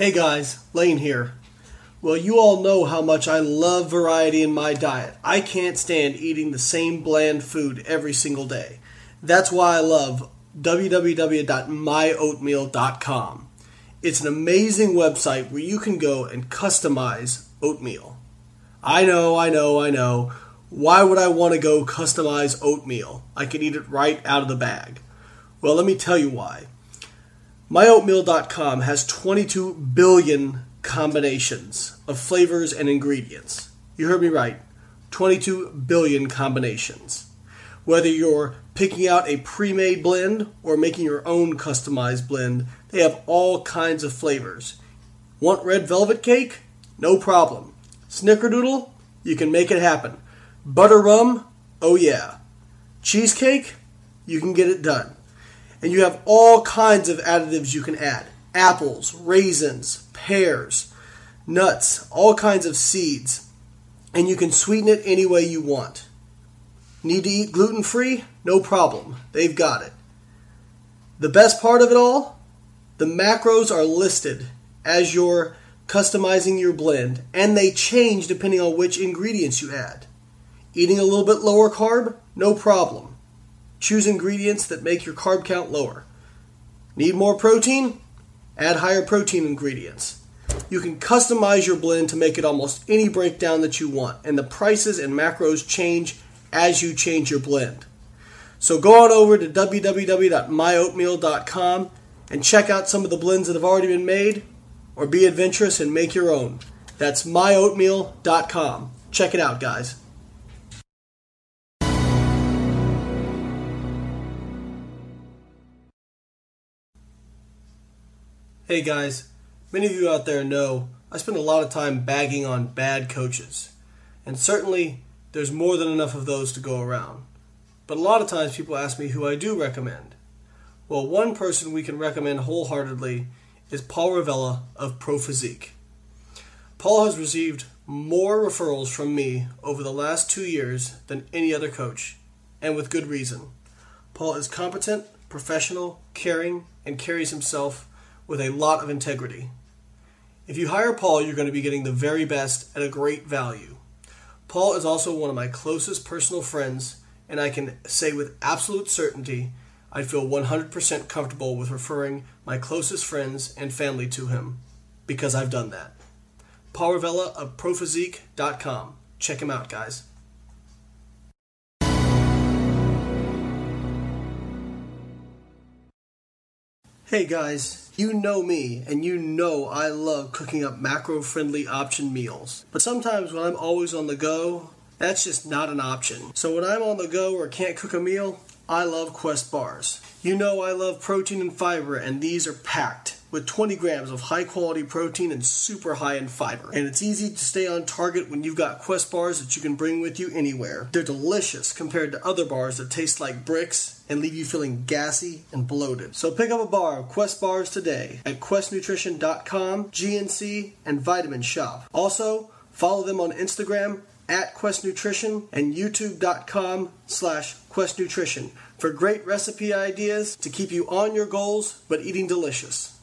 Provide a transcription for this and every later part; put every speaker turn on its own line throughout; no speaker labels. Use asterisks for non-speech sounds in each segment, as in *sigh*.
Hey guys, Layne here. Well, you all know how much I love variety in my diet. I can't stand eating the same bland food every single day. That's why I love www.myoatmeal.com. It's an amazing website where you can go and customize oatmeal. I know, I know, I know. Why would I want to go customize oatmeal? I can eat it right out of the bag. Well, let me tell you why. MyOatmeal.com has 22 billion combinations of flavors and ingredients. You heard me right 22 billion combinations. Whether you're picking out a pre made blend or making your own customized blend, they have all kinds of flavors. Want red velvet cake? No problem. Snickerdoodle? You can make it happen. Butter rum? Oh yeah. Cheesecake? You can get it done. And you have all kinds of additives you can add apples, raisins, pears, nuts, all kinds of seeds. And you can sweeten it any way you want. Need to eat gluten free? No problem. They've got it. The best part of it all? The macros are listed as you're customizing your blend, and they change depending on which ingredients you add. Eating a little bit lower carb? No problem. Choose ingredients that make your carb count lower. Need more protein? Add higher protein ingredients. You can customize your blend to make it almost any breakdown that you want, and the prices and macros change as you change your blend. So go on over to www.myoatmeal.com and check out some of the blends that have already been made, or be adventurous and make your own. That's myoatmeal.com. Check it out, guys. Hey guys, many of you out there know I spend a lot of time bagging on bad coaches. And certainly there's more than enough of those to go around. But a lot of times people ask me who I do recommend. Well, one person we can recommend wholeheartedly is Paul Revelli of Pro Physique. Paul has received more referrals from me over the last two years than any other coach, and with good reason. Paul is competent, professional, caring, and carries himself with a lot of integrity. If you hire Paul, you're going to be getting the very best at a great value. Paul is also one of my closest personal friends, and I can say with absolute certainty I feel 100% comfortable with referring my closest friends and family to him because I've done that. Paul Revelli of Prophysique.com. Check him out, guys. Hey guys, you know me, and you know I love cooking up macro friendly option meals. But sometimes when I'm always on the go, that's just not an option. So when I'm on the go or can't cook a meal, I love Quest bars. You know I love protein and fiber, and these are packed with 20 grams of high quality protein and super high in fiber. And it's easy to stay on target when you've got Quest bars that you can bring with you anywhere. They're delicious compared to other bars that taste like bricks and leave you feeling gassy and bloated. So pick up a bar of Quest bars today at questnutrition.com, GNC, and Vitamin Shoppe. Also, follow them on Instagram at Quest Nutrition and youtube.com slash Quest Nutrition for great recipe ideas to keep you on your goals but eating delicious.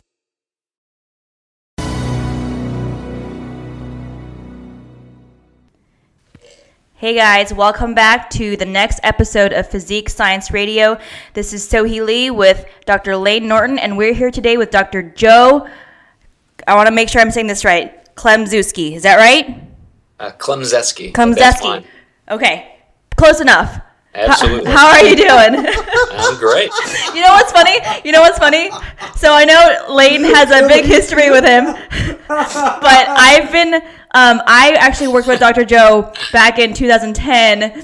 Hey guys, welcome back to the next episode of Physique Science Radio. This is Sohee Lee with Dr. Layne Norton, and we're here today with Dr. Joe. I want to make sure I'm saying this right. Klemczewski, is that right?
Uh, Klemzeski.
Klemzeski. Okay, close enough.
Absolutely.
How, how are you doing?
I'm great. *laughs*
you know what's funny? You know what's funny? So I know Lane has a big history with him, *laughs* but I've been, um, I actually worked with Dr. Joe back in 2010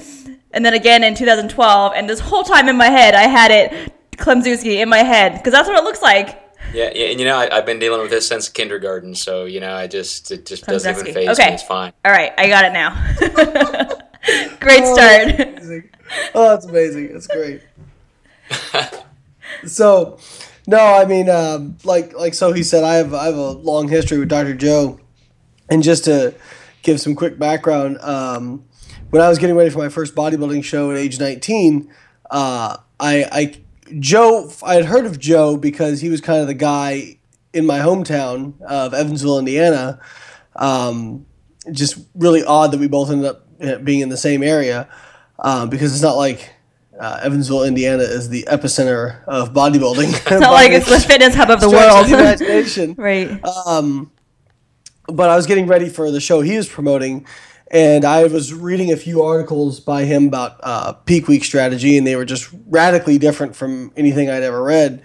and then again in 2012. And this whole time in my head, I had it Klemczewski in my head because that's what it looks like.
Yeah, yeah, and you know I, have been dealing with this since kindergarten, so you know I just it just doesn't even
Klemczewski.
phase
Okay.
me. It's fine.
All right, I got it now. *laughs* Great start. *laughs*
Oh, that's amazing. That's great. *laughs* so, no, I mean, um, like like Sohee said, I have I have a long history with Dr. Joe, and just to give some quick background, um, when I was getting ready for my first bodybuilding show at age 19, uh, I I Joe I had heard of Joe because he was kind of the guy in my hometown of Evansville, Indiana. Um, just really odd that we both ended up uh, being in the same area um, because it's not like uh, Evansville, Indiana is the epicenter of bodybuilding. *laughs*
It's not like it's the fitness hub of the world.
The imagination. *laughs*
right.
Um, but I was getting ready for the show he was promoting, and I was reading a few articles by him about uh, peak week strategy, and they were just radically different from anything I'd ever read.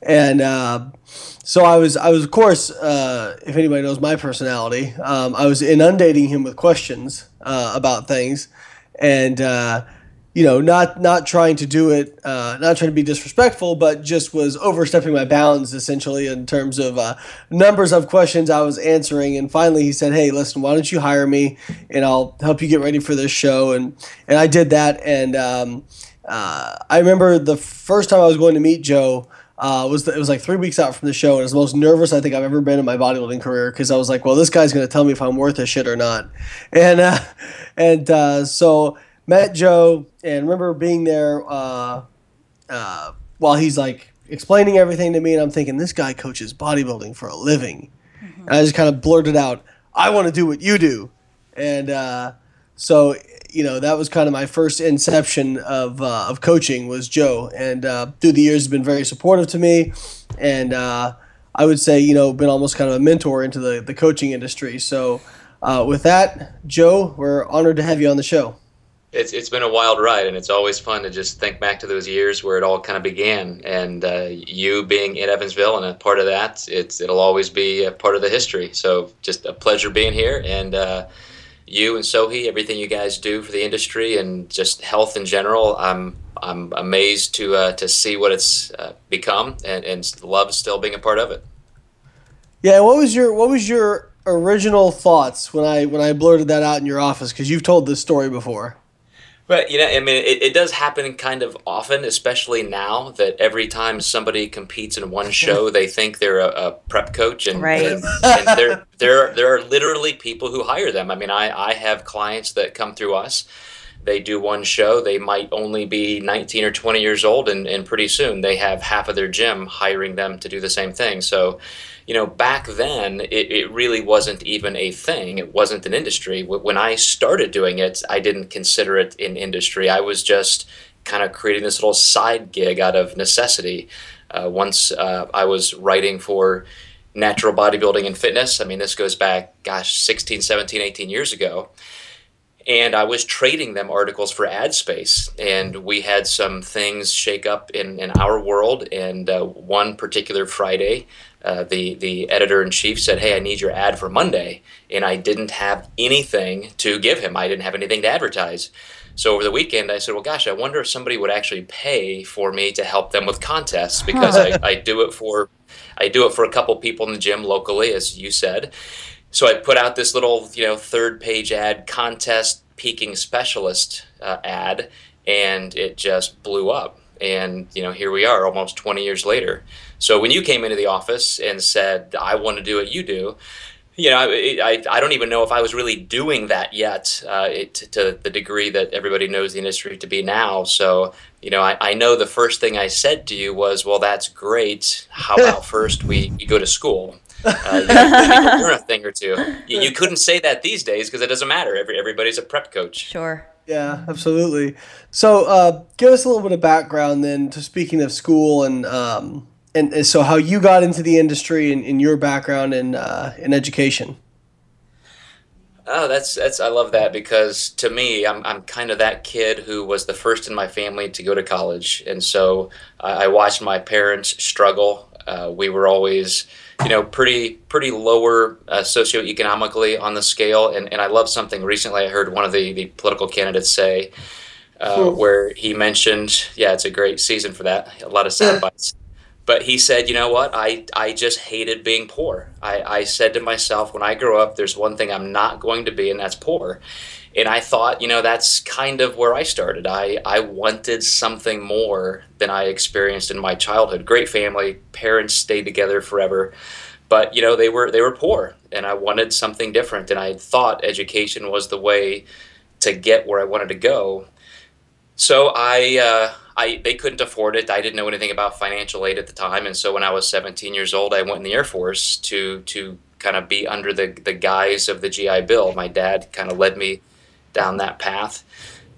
And uh, so I was, I was of course, uh, if anybody knows my personality, um, I was inundating him with questions uh, about things, and uh, you know, not not trying to do it, uh, not trying to be disrespectful, but just was overstepping my bounds essentially in terms of uh, numbers of questions I was answering. And finally, he said, "Hey, listen, why don't you hire me, and I'll help you get ready for this show." And and I did that. And um, uh, I remember the first time I was going to meet Joe. Uh, was the, it was like three weeks out from the show, and it was the most nervous I think I've ever been in my bodybuilding career because I was like, "Well, this guy's going to tell me if I'm worth a shit or not," and uh, *laughs* and uh, so met Joe and remember being there uh, uh, while he's like explaining everything to me, and I'm thinking this guy coaches bodybuilding for a living, mm-hmm. and I just kind of blurted out, "I want to do what you do," and uh, so you know that was kind of my first inception of uh, of coaching was Joe, and uh, through the years has been very supportive to me, and uh, I would say you know been almost kind of a mentor into the the coaching industry. So. with that, Joe, we're honored to have you on the show
it's it's been a wild ride, and it's always fun to just think back to those years where it all kind of began. And uh, you being in Evansville and a part of that, it's it'll always be a part of the history. So just a pleasure being here, and uh, you and Sohee, everything you guys do for the industry and just health in general. I'm I'm amazed to uh, to see what it's uh, become, and, and love still being a part of it.
Yeah, what was your what was your original thoughts when I when I blurted that out in your office? Because you've told this story before.
But you know, I mean, it, it does happen kind of often, especially now that every time somebody competes in one show, *laughs* they think they're a, a prep coach, and,
right.
and, and there there there are literally people who hire them. I mean, I I have clients that come through us. They do one show. They might only be 19 or 20 years old, and, and pretty soon they have half of their gym hiring them to do the same thing. So you know, back then it, it really wasn't even a thing. It wasn't an industry. When I started doing it, I didn't consider it an industry. I was just kind of creating this little side gig out of necessity. Uh, once uh, I was writing for Natural Bodybuilding and Fitness. I mean, this goes back, gosh, 16, 17, 18 years ago. And I was trading them articles for ad space. And we had some things shake up in, in our world. And uh, one particular Friday, uh, the the editor in chief said, "Hey, I need your ad for Monday," and I didn't have anything to give him. I didn't have anything to advertise. So over the weekend, I said, "Well, gosh, I wonder if somebody would actually pay for me to help them with contests because I, I do it for I do it for a couple people in the gym locally, as you said." So I put out this little, you know, third page ad contest peaking specialist uh, ad, and it just blew up. And you know, here we are, almost 20 years later. So when you came into the office and said, "I want to do what you do," you know, I, I, I don't even know if I was really doing that yet uh, it, to the degree that everybody knows the industry to be now. So, you know, I, I know the first thing I said to you was, well, that's great. How about *laughs* first we, we go to school? Uh, you know, learn a *laughs* thing or two. You, you couldn't say that these days because it doesn't matter. Every, everybody's a prep coach.
Sure.
Yeah, absolutely. So, uh, give us a little bit of background then to speaking of school and um, and, and so how you got into the industry and, in your background in uh, in education.
Oh, that's that's I love that because to me, I'm I'm kind of that kid who was the first in my family to go to college, and so I, I watched my parents struggle. Uh, we were always, you know, pretty pretty lower uh, socioeconomically on the scale, and, and I love something recently. I heard one of the the political candidates say. Uh, where he mentioned, yeah, it's a great season for that. A lot of sound bites but he said, you know what? I, I just hated being poor. I, I said to myself, when I grow up, there's one thing I'm not going to be, and that's poor. And I thought, you know, that's kind of where I started. I, I wanted something more than I experienced in my childhood. Great family, parents stayed together forever, but you know they were they were poor, and I wanted something different. And I thought education was the way to get where I wanted to go. So I uh, I they couldn't afford it. I didn't know anything about financial aid at the time, and so when I was 17 years old, I went in the Air Force to to kind of be under the the guise of the GI Bill. My dad kind of led me down that path.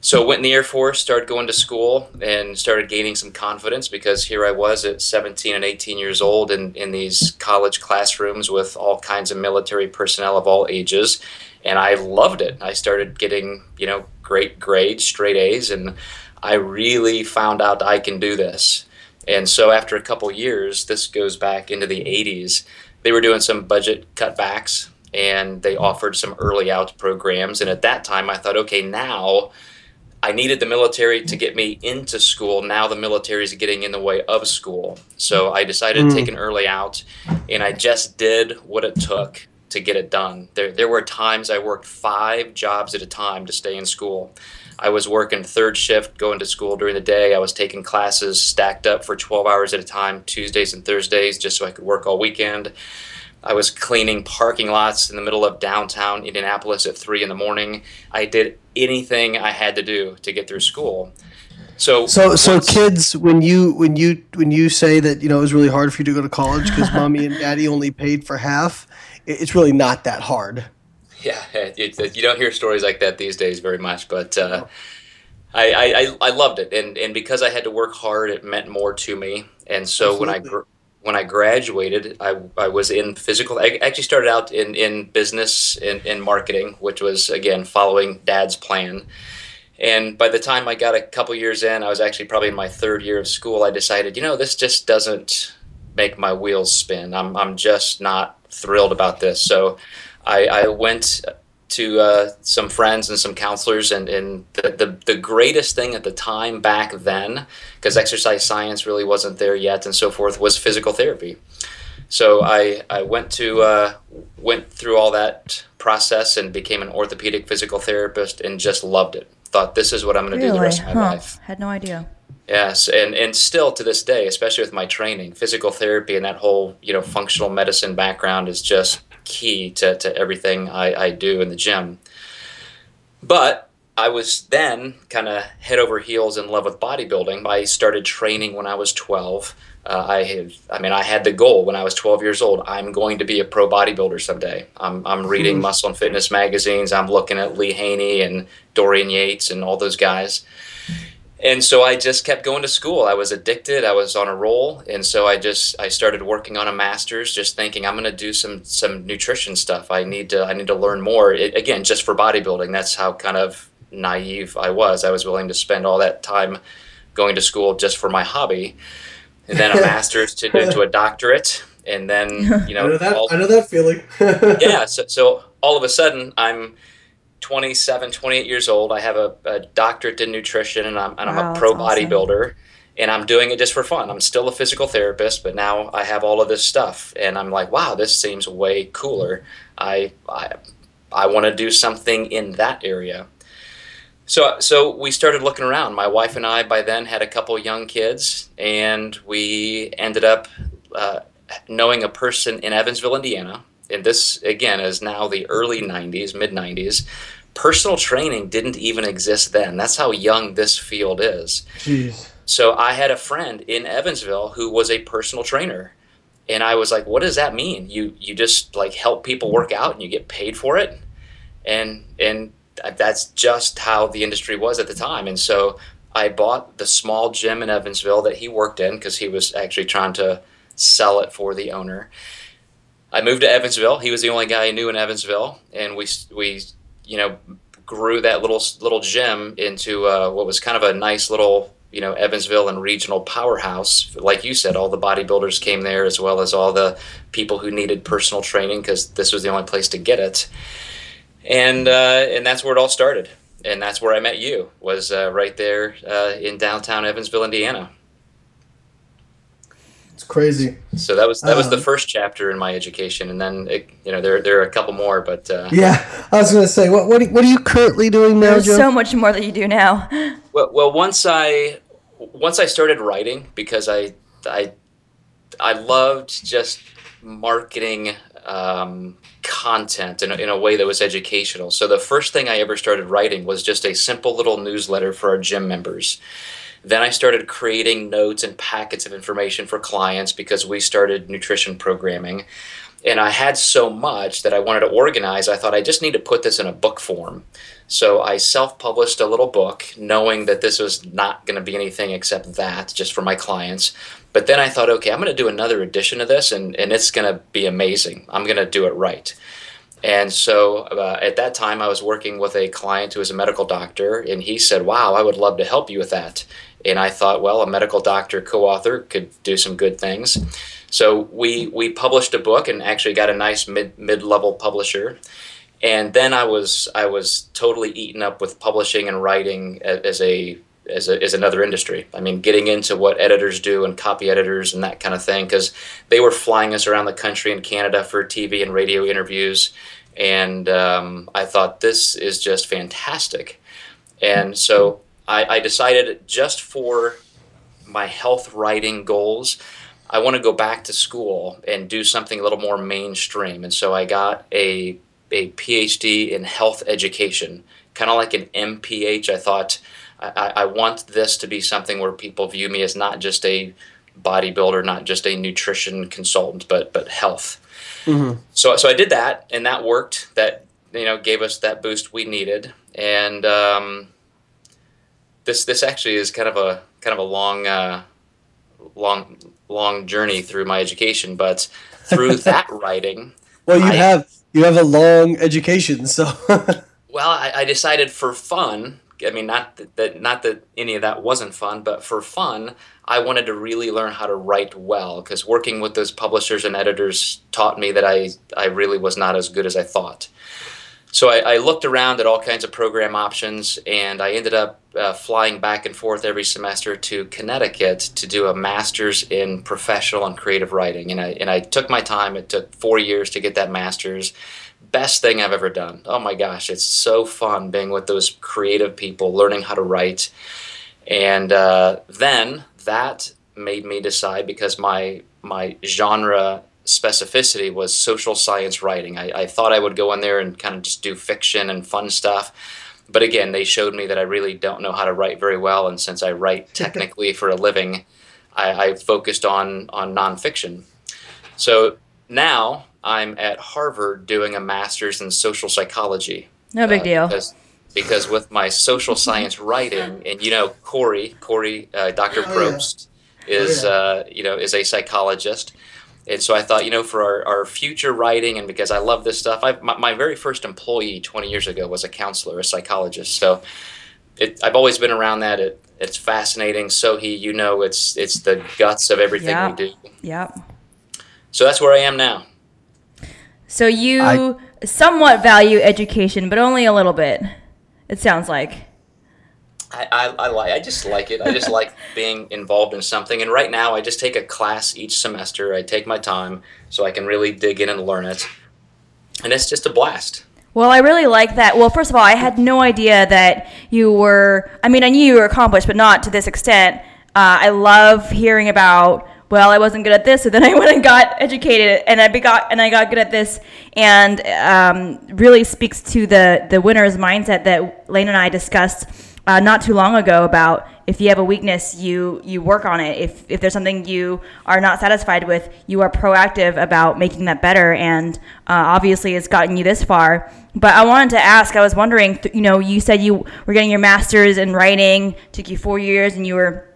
So went in the Air Force, started going to school, and started gaining some confidence because here I was at 17 and 18 years old in, in these college classrooms with all kinds of military personnel of all ages, and I loved it. I started getting you know great grades, straight A's, and I really found out I can do this. And so after a couple years, this goes back into the 80s, they were doing some budget cutbacks and they offered some early out programs. And at that time, I thought, okay, now I needed the military to get me into school. Now the military is getting in the way of school. So I decided mm. to take an early out and I just did what it took to get it done. There, there were times I worked five jobs at a time to stay in school. I was working third shift, going to school during the day. I was taking classes stacked up for 12 hours at a time, Tuesdays and Thursdays, just so I could work all weekend. I was cleaning parking lots in the middle of downtown Indianapolis at three in the morning. I did anything I had to do to get through school. So,
so, so kids, when you when you when you say that you know it was really hard for you to go to college because *laughs* mommy and daddy only paid for half, it's really not that hard. *laughs*
Yeah, it, you don't hear stories like that these days very much, but uh, I, I, I loved it, and and because I had to work hard, it meant more to me. And so Absolutely. when I gr- when I graduated, I, I was in physical. I actually started out in, in business and in, in marketing, which was again following Dad's plan. And by the time I got a couple years in, I was actually probably in my third year of school. I decided, you know, this just doesn't make my wheels spin. I'm I'm just not thrilled about this. So I, I went to uh, some friends and some counselors, and, and the, the, the greatest thing at the time back then, because exercise science really wasn't there yet and so forth, was physical therapy. So I, I went to uh, went through all that process and became an orthopedic physical therapist and just loved it. Thought this is what I'm going to really? do the rest of my huh. life.
Had no idea.
Yes, and and still to this day, especially with my training, physical therapy and that whole you know functional medicine background is just key to, to everything I, I do in the gym. But I was then kind of head over heels in love with bodybuilding. I started training when I was 12. Uh, I have, I mean, I had the goal when I was 12 years old. I'm going to be a pro bodybuilder someday. I'm, I'm reading mm-hmm. Muscle and Fitness magazines. I'm looking at Lee Haney and Dorian Yates and all those guys and so I just kept going to school. I was addicted. I was on a roll, and so I just I started working on a master's, just thinking I'm going to do some some nutrition stuff. I need to I need to learn more. It, again, just for bodybuilding. That's how kind of naive I was. I was willing to spend all that time going to school just for my hobby, and then a *laughs* master's to into a doctorate, and then you *laughs* know
I know that, all, I know that feeling. *laughs*
yeah. So so all of a sudden I'm 27, 28 years old. I have a, a doctorate in nutrition and I'm, and wow, I'm a pro bodybuilder awesome. and I'm doing it just for fun. I'm still a physical therapist, but now I have all of this stuff and I'm like, wow, this seems way cooler. I, I, I want to do something in that area. So, so we started looking around. My wife and I, by then, had a couple young kids, and we ended up uh, knowing a person in Evansville, Indiana, and this again is now the early 90s mid 90s personal training didn't even exist then. That's how young this field is.
Jeez.
So I had a friend in Evansville who was a personal trainer. And I was like, what does that mean? You you just like help people work out and you get paid for it? And and that's just how the industry was at the time. And so I bought the small gym in Evansville that he worked in because he was actually trying to sell it for the owner. I moved to Evansville. He was the only guy I knew in Evansville, and we we you know, grew that little little gym into uh, what was kind of a nice little you know Evansville and regional powerhouse. Like you said, all the bodybuilders came there as well as all the people who needed personal training because this was the only place to get it. And uh, and that's where it all started. And that's where I met you. Was uh, right there uh, in downtown Evansville, Indiana.
It's crazy.
So that was that was um, the first chapter in my education, and then it, you know there there are a couple more, but uh,
yeah, I was going to say what what are, what are you currently doing now,
There's
Joe?
So much more that you do now. *laughs*
Well, well, once I once I started writing because I I I loved just marketing um, content in a, in a way that was educational. So the first thing I ever started writing was just a simple little newsletter for our gym members Then I started creating notes and packets of information for clients because we started nutrition programming. And I had so much that I wanted to organize. I thought I just need to put this in a book form. So I self published a little book, knowing that this was not going to be anything except that, just for my clients. But then I thought, okay, I'm going to do another edition of this, and, and it's going to be amazing. I'm going to do it right. And so uh, at that time, I was working with a client who was a medical doctor, and he said, Wow, I would love to help you with that. And I thought, well, a medical doctor co author could do some good things. So we, we published a book and actually got a nice mid mid level publisher. And then I was I was totally eaten up with publishing and writing as a as, a, as another industry. I mean, getting into what editors do and copy editors and that kind of thing, because they were flying us around the country and Canada for TV and radio interviews. And um, I thought, this is just fantastic. And so I, I decided just for my health writing goals, I want to go back to school and do something a little more mainstream. And so I got a, a PhD in health education, kind of like an MPH. I thought I, I want this to be something where people view me as not just a bodybuilder, not just a nutrition consultant, but but health. Mm-hmm. So so I did that, and that worked. That you know gave us that boost we needed, and um, this this actually is kind of a kind of a long uh, long long journey through my education, but through *laughs* that writing.
Well, you I, have you have a long education, so. *laughs*
well, I, I decided for fun I mean, not that, that, not that any of that wasn't fun, but for fun, I wanted to really learn how to write well because working with those publishers and editors taught me that I I really was not as good as I thought. So I, I looked around at all kinds of program options, and I ended up uh, flying back and forth every semester to Connecticut to do a master's in professional and creative writing. And I and I took my time. It took four years to get that master's best thing I've ever done. Oh my gosh, it's so fun being with those creative people, learning how to write. And uh, then that made me decide because my my genre specificity was social science writing. I, I thought I would go in there and kind of just do fiction and fun stuff. But again, they showed me that I really don't know how to write very well. And since I write technically for a living, I, I focused on, on nonfiction. So now I'm at Harvard doing a master's in social psychology.
No big uh, deal.
Because, because, with my social *laughs* science writing, and you know, Corey, Corey, uh, Dr. Oh, Probst yeah. is, oh, yeah. uh, you know, is a psychologist. And so I thought, you know, for our, our future writing, and because I love this stuff, I, my, my very first employee 20 years ago was a counselor, a psychologist. So it, I've always been around that. It, it's fascinating. So he, you know, it's it's the guts of everything yep. we do.
Yep.
So that's where I am now.
So you I, somewhat value education, but only a little bit. It sounds like.
I, I, I, like I just like it. I just like *laughs* being involved in something. And right now, I just take a class each semester. I take my time so I can really dig in and learn it, and it's just a blast.
Well, I really like that. Well, first of all, I had no idea that you were. I mean, I knew you were accomplished, but not to this extent. Uh, I love hearing about well, I wasn't good at this, so then I went and got educated, and I got and I got good at this, and um, really speaks to the the winner's mindset that Layne and I discussed uh, not too long ago about if you have a weakness, you you work on it. If if there's something you are not satisfied with, you are proactive about making that better, and uh, obviously it's gotten you this far. But I wanted to ask, I was wondering, you know, you said you were getting your master's in writing, took you four years, and you were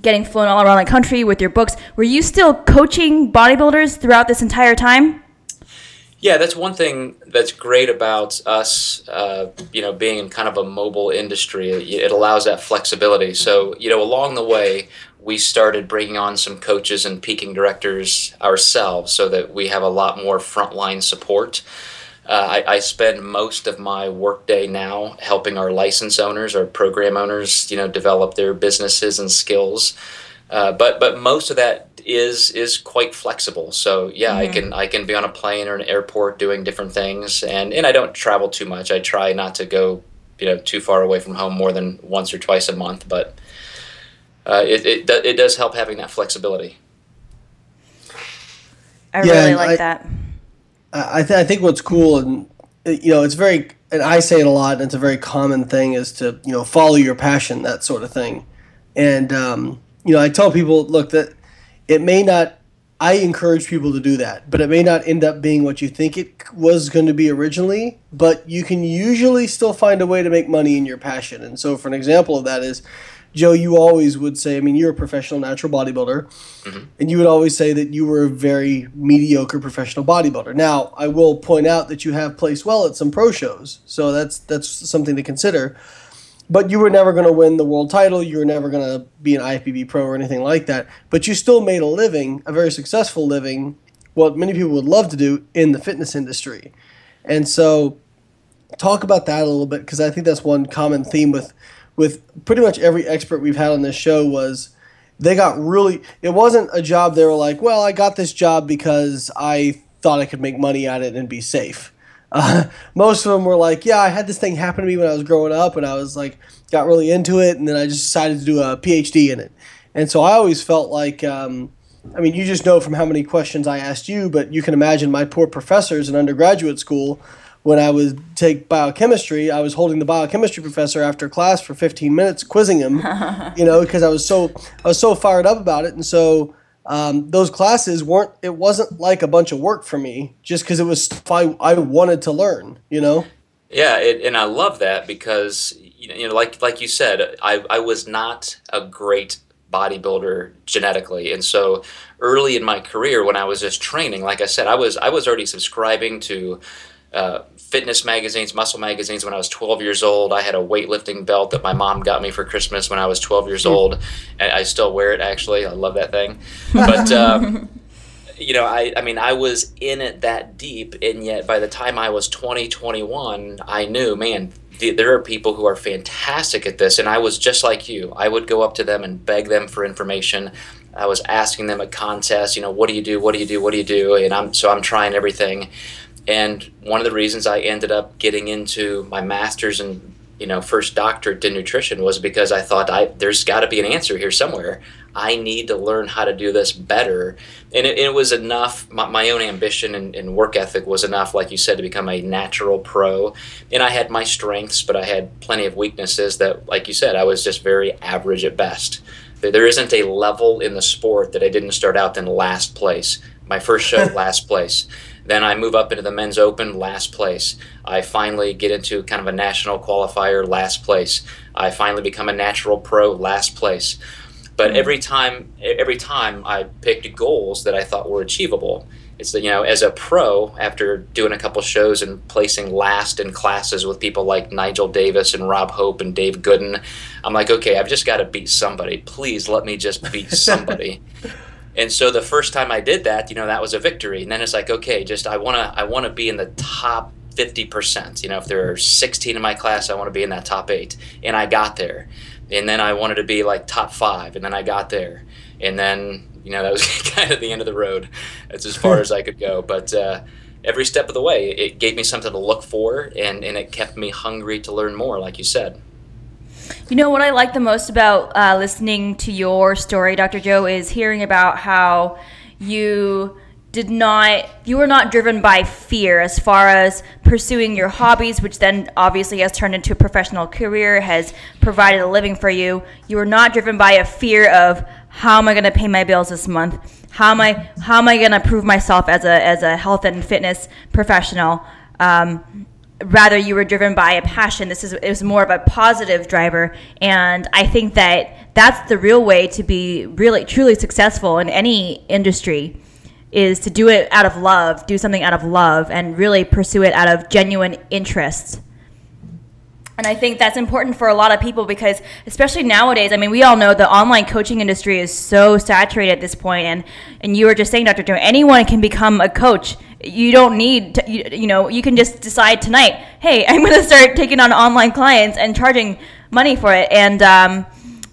getting flown all around the country with your books. Were you still coaching bodybuilders throughout this entire time?
Yeah, that's one thing that's great about us, uh, you know, being in kind of a mobile industry. It allows that flexibility. So, you know, along the way, we started bringing on some coaches and peaking directors ourselves so that we have a lot more frontline support. Uh, I, I, spend most of my workday now helping our license owners, our program owners, you know, develop their businesses and skills. Uh, but but most of that is is quite flexible. So yeah, mm-hmm. I can I can be on a plane or an airport doing different things, and and I don't travel too much. I try not to go you know too far away from home more than once or twice a month, but uh, it, it it does help having that flexibility.
I yeah, really like I, that.
I, th- I think what's cool and you know it's very and I say it a lot and it's a very common thing is to you know follow your passion that sort of thing And um, you know, I tell people, look, that it may not. I encourage people to do that, but it may not end up being what you think it was going to be originally. But you can usually still find a way to make money in your passion. And so, for an example of that is, Joe, you always would say, I mean, you're a professional natural bodybuilder, mm-hmm. and you would always say that you were a very mediocre professional bodybuilder. Now, I will point out that you have placed well at some pro shows, so that's that's something to consider. But you were never going to win the world title. You were never going to be an IFBB pro or anything like that. But you still made a living, a very successful living, what many people would love to do in the fitness industry. And so, talk about that a little bit because I think that's one common theme with with pretty much every expert we've had on this show was they got really it wasn't a job they were like well i got this job because i thought i could make money at it and be safe uh, *laughs* most of them were like yeah i had this thing happen to me when i was growing up and i was like got really into it and then i just decided to do a phd in it. And so i always felt like um, i mean you just know from how many questions i asked you but you can imagine my poor professors in undergraduate school when I would take biochemistry, I was holding the biochemistry professor after class for 15 minutes, quizzing him, *laughs* you know, because I was so I was so fired up about it, and so um, those classes weren't. It wasn't like a bunch of work for me, just because it was stuff I, I wanted to learn, you know.
Yeah, it, and I love that because you know, like like you said, I I was not a great bodybuilder genetically and so early in my career when i was just training like i said i was i was already subscribing to uh, fitness magazines, muscle magazines when I was 12 years old. I had a weightlifting belt that my mom got me for Christmas when I was 12 years hmm. old. And I still wear it actually. I love that thing. But, *laughs* um, you know, I, I mean, I was in it that deep. And yet by the time I was 20, 21, I knew, man, there are people who are fantastic at this. And I was just like you. I would go up to them and beg them for information. I was asking them at contests, you know, what do you do? What do you do? What do you do? And I'm so I'm trying everything. And one of the reasons I ended up getting into my master's and you know first doctorate in nutrition was because I thought I there's got to be an answer here somewhere. I need to learn how to do this better, and it, it was enough. My, my own ambition and, and, work ethic was enough, like you said, to become a natural pro. And I had my strengths, but I had plenty of weaknesses that, like you said, I was just very average at best. There isn't a level in the sport that I didn't start out in last place. My first show, *laughs* last place. Then I move up into the men's open, last place. I finally get into kind of a national qualifier, last place. I finally become a natural pro, last place. But hmm. every time, every time I picked goals that I thought were achievable. It's that you know, as a pro, after doing a couple shows and placing last in classes with people like Nigel Davis and Rob Hope and Dave Goodin, I'm like, okay, I've just got to beat somebody. Please let me just beat somebody. *laughs* And so the first time I did that, you know, that was a victory. And then it's like, okay, just I want to I want to be in the top 50%. You know, if there are 16 in my class, I want to be in that top 8. And I got there. And then I wanted to be like top 5, and then I got there. And then, you know, that was *laughs* kind of the end of the road. That's as far *laughs* as I could go. But uh, every step of the way, it gave me something to look for, and, and it kept me hungry to learn more, like you said.
You know what I like the most about uh, listening to your story, Dr. Joe, is hearing about how you did not you were not driven by fear as far as pursuing your hobbies which then obviously has turned into a professional career has provided a living for you you were not driven by a fear of how am i going to pay my bills this month how am i how am i going to prove myself as a as a health and fitness professional um, rather you were driven by a passion this is it was more of a positive driver and i think that that's the real way to be really truly successful in any industry is to do it out of love do something out of love and really pursue it out of genuine interest and I think that's important for a lot of people because, especially nowadays, I mean, we all know the online coaching industry is so saturated at this point. And, and you were just saying, Dr. Joe, anyone can become a coach you don't need to, you, you know you can just decide tonight hey *laughs* i'm going to start taking on online clients and charging money for it. And um,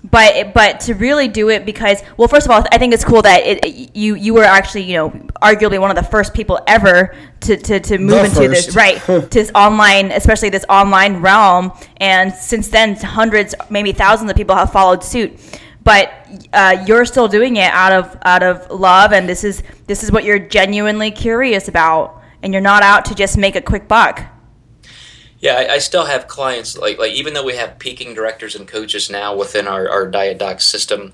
but but to really do it because well first of all i think it's cool that it, you you were actually you know arguably one of the first people ever to to, to move the into first. this right *laughs* to this online especially this online realm. And since then hundreds maybe thousands of people have followed suit but uh, you're still doing it out of out of love, and this is this is what you're genuinely curious about, and you're not out to just make a quick buck.
Yeah, I, I, still have clients like like even though we have peaking directors and coaches now within our, our diet doc system,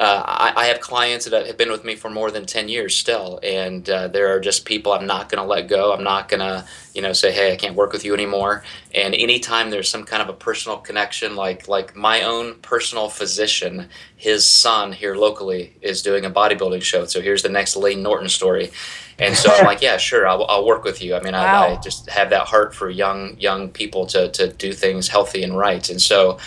uh, I, I, have clients that have been with me for more than 10 years still and uh, there are just people i'm not going to let go. I'm not going to you know say hey i can't work with you anymore. And anytime there's some kind of a personal connection like like my own personal physician his son here locally is doing a bodybuilding show so here's the next layne norton story. And so i'm like yeah sure i'll, I'll work with you. I mean wow. I, I just have that heart for young young people to, to do things healthy and right. And so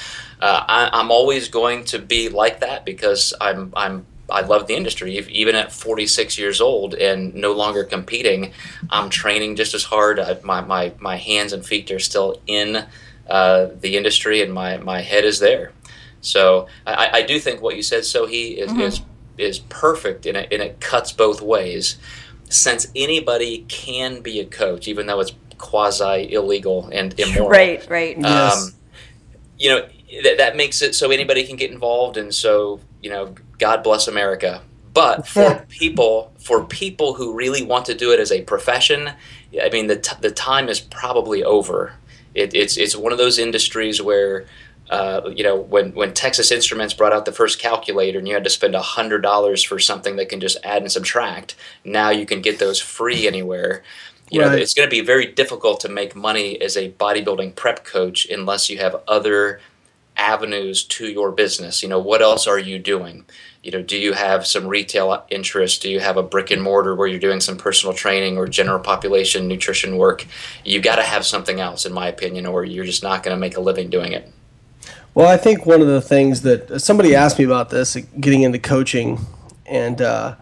uh, I, am always going to be like that because I'm I'm I love the industry. Even at 46 years old and no longer competing, I'm training just as hard. I, my, my my hands and feet are still in uh, the industry, and my my head is there. So I, I do think what you said, Sohee is mm-hmm. is, is perfect, and it, and it cuts both ways. Since anybody can be a coach, even though it's quasi illegal and immoral.
Right, right. Um,
yes. You know, that, that makes it so anybody can get involved and so you know god bless america but for people for people who really want to do it as a profession i mean the, t- the time is probably over it, it's it's one of those industries where uh, you know when when Texas Instruments brought out the first calculator and you had to spend hundred dollars for something that can just add and subtract, now you can get those free anywhere. You right. know it's going to be very difficult to make money as a bodybuilding prep coach unless you have other avenues to your business. You know, what else are you doing? You know, do you have some retail interest? Do you have a brick and mortar where you're doing some personal training or general population nutrition work? You got to have something else, in my opinion, or you're just not going to make a living doing it.
Well, I think one of the things that somebody asked me about this, getting into coaching, and uh,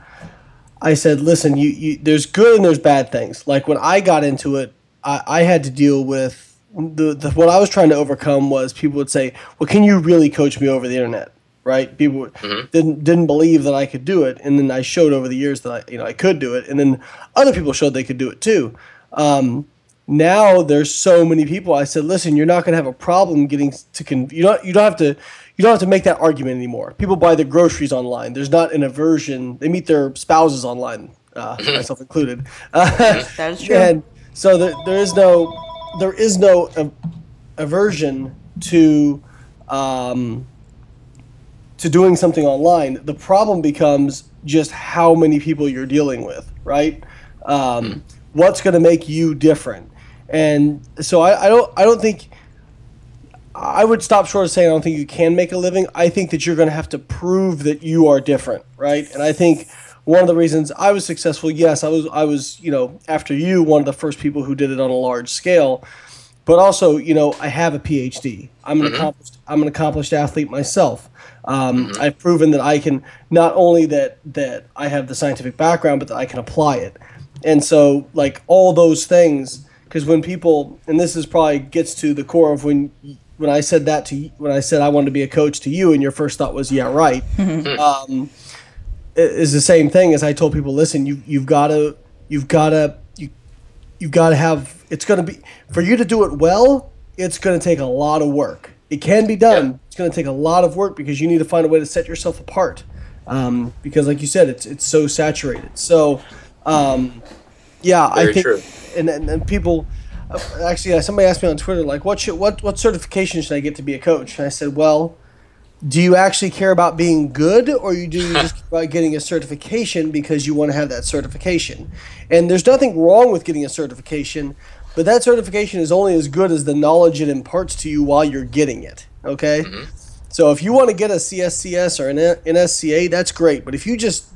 I said, listen, you, you, there's good and there's bad things. Like when I got into it, I, I had to deal with the, the what I was trying to overcome was people would say, "Well, can you really coach me over the internet?" Right? People mm-hmm. didn't didn't believe that I could do it, and then I showed over the years that I you know I could do it, and then other people showed they could do it too. Um, now there's so many people. I said, "Listen, you're not going to have a problem getting to con- you don't you don't have to." You don't have to make that argument anymore. People buy their groceries online. There's not an aversion. They meet their spouses online, uh, myself *laughs* included. Uh, *laughs*
that is true.
And so there, there is no there is no aversion to um, to doing something online. The problem becomes just how many people you're dealing with, right? Um. What's going to make you different? And so I, I don't I don't think I would stop short of saying I don't think you can make a living. I think that you're going to have to prove that you are different, right? And I think one of the reasons I was successful, yes, I was I was, you know, after you, one of the first people who did it on a large scale. But also, you know, I have a PhD. I'm an mm-hmm. accomplished I'm an accomplished athlete myself. Um, mm-hmm. I've proven that I can not only that that I have the scientific background, but that I can apply it. And so, like all those things, because when people, and this is probably gets to the core of when when I said that to when I said I wanted to be a coach to you, and your first thought was, yeah, right. um, is the same thing as I told people. Listen, you you've got to you've got to you you've got to have. It's going to be for you to do it well. It's going to take a lot of work. It can be done. Yep. It's going to take a lot of work because you need to find a way to set yourself apart. Um, because, like you said, it's it's so saturated. So, um, yeah, Very I think, true. And, and and people. Uh, actually, somebody asked me on Twitter, like, what should, what what certification should I get to be a coach? And I said, well, do you actually care about being good or you do you just care about getting a certification because you want to have that certification and there's nothing wrong with getting a certification but that certification is only as good as the knowledge it imparts to you while you're getting it okay mm-hmm. so if you want to get a cscs or an nsca that's great but if you just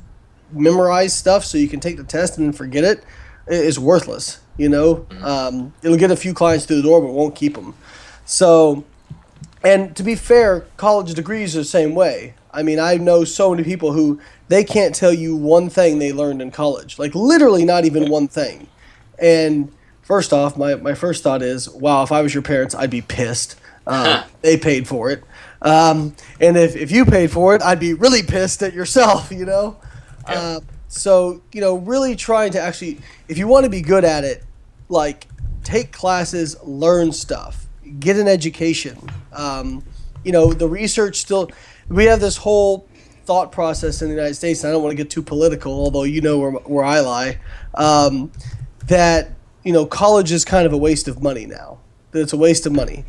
memorize stuff so you can take the test and then forget it it's worthless you know mm-hmm. um, it'll get a few clients through the door but won't keep them so and to be fair, college degrees are the same way. I mean, I know so many people who they can't tell you one thing they learned in college, like literally not even one thing. And first off, my, my first thought is, wow, if I was your parents, I'd be pissed. Uh, *laughs* they paid for it. Um, and if, if you paid for it, I'd be really pissed at yourself, *laughs* you know? Yeah. Uh, so, you know, really trying to actually, if you want to be good at it, like take classes, learn stuff get an education. Um, you know, the research still, we have this whole thought process in the United States. I don't want to get too political, although you know where, where I lie. Um, that you know, college is kind of a waste of money now. that it's a waste of money.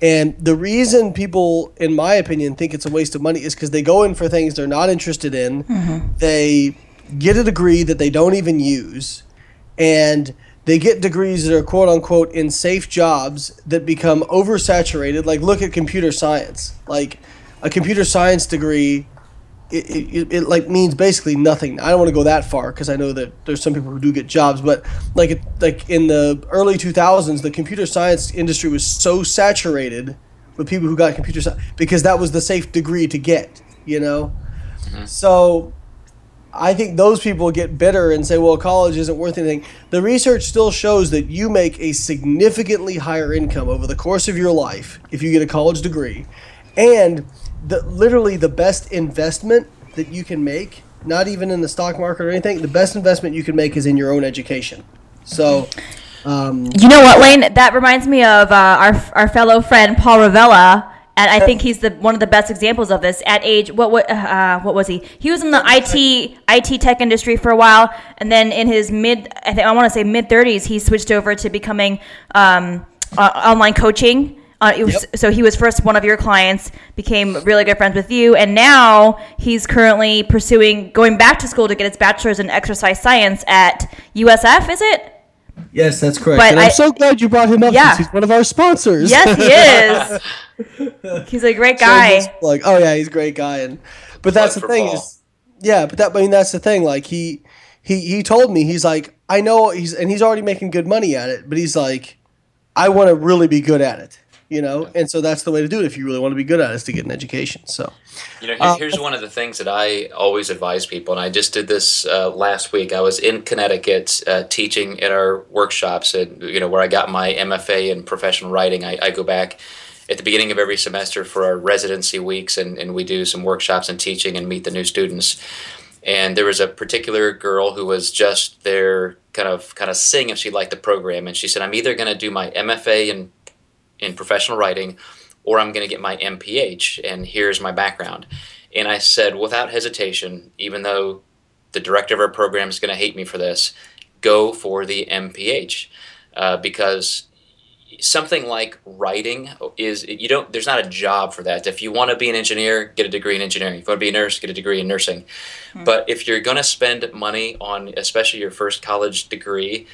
And the reason people, in my opinion, think it's a waste of money is because they go in for things they're not interested in. They get a degree that they don't even use, and they get degrees that are quote unquote in safe jobs that become oversaturated. Like, look at computer science. Like, a computer science degree it, it, it like means basically nothing. I don't want to go that far because I know that there's some people who do get jobs, but like it, like in the early 2000s, the computer science industry was so saturated with people who got computer science because that was the safe degree to get, you know. Mm-hmm. So I think those people get bitter and say, "Well, college isn't worth anything." The research still shows that you make a significantly higher income over the course of your life if you get a college degree, and the literally the best investment that you can make, not even in the stock market or anything, the best investment you can make is in your own education. So, um,
You know what, Layne? That reminds me of uh, our our fellow friend Paul Revelli, and I think he's the one of the best examples of this. At age what what uh, what was he? He was in the IT IT tech industry for a while, and then in his mid I think I want to say mid thirties, he switched over to becoming um, uh, online coaching. Uh, was,
Yep.
So he was first one of your clients, became really good friends with you, and now he's currently pursuing going back to school to get his bachelor's in exercise science at USF. Is it?
Yes, that's correct.
But
and I'm
I-
so glad you brought him up
Yeah.
he's one of our sponsors.
Yes, he is. *laughs* He's a great guy.
just like, oh yeah, he's a great guy, and but that's the thing is, yeah, but that I mean that's the thing. Like he he he told me he's like, I know he's and he's already making good money at it, but he's like, I want to really be good at it, you know, and so that's the way to do it if you really want to be good at it is to get an education. So
You know, here,
Uh,
here's one of the things that I always advise people, and I just did this uh, last week. I was in Connecticut uh, teaching in our workshops, and you know where I got my MFA in professional writing. I, I go back at the beginning of every semester for our residency weeks, and, and we do some workshops and teaching and meet the new students. And there was a particular girl who was just there, kind of kind of seeing if she liked the program, and she said, "I'm either going to do my MFA in in professional writing or I'm going to get my MPH and here's my background. And I said without hesitation, even though the director of our program is going to hate me for this, go for the MPH uh, because something like writing is you don't there's not a job for that. If you want to be an engineer get a degree in engineering. If you want to be a nurse get a degree in nursing. But if you're going to spend money on especially your first college degree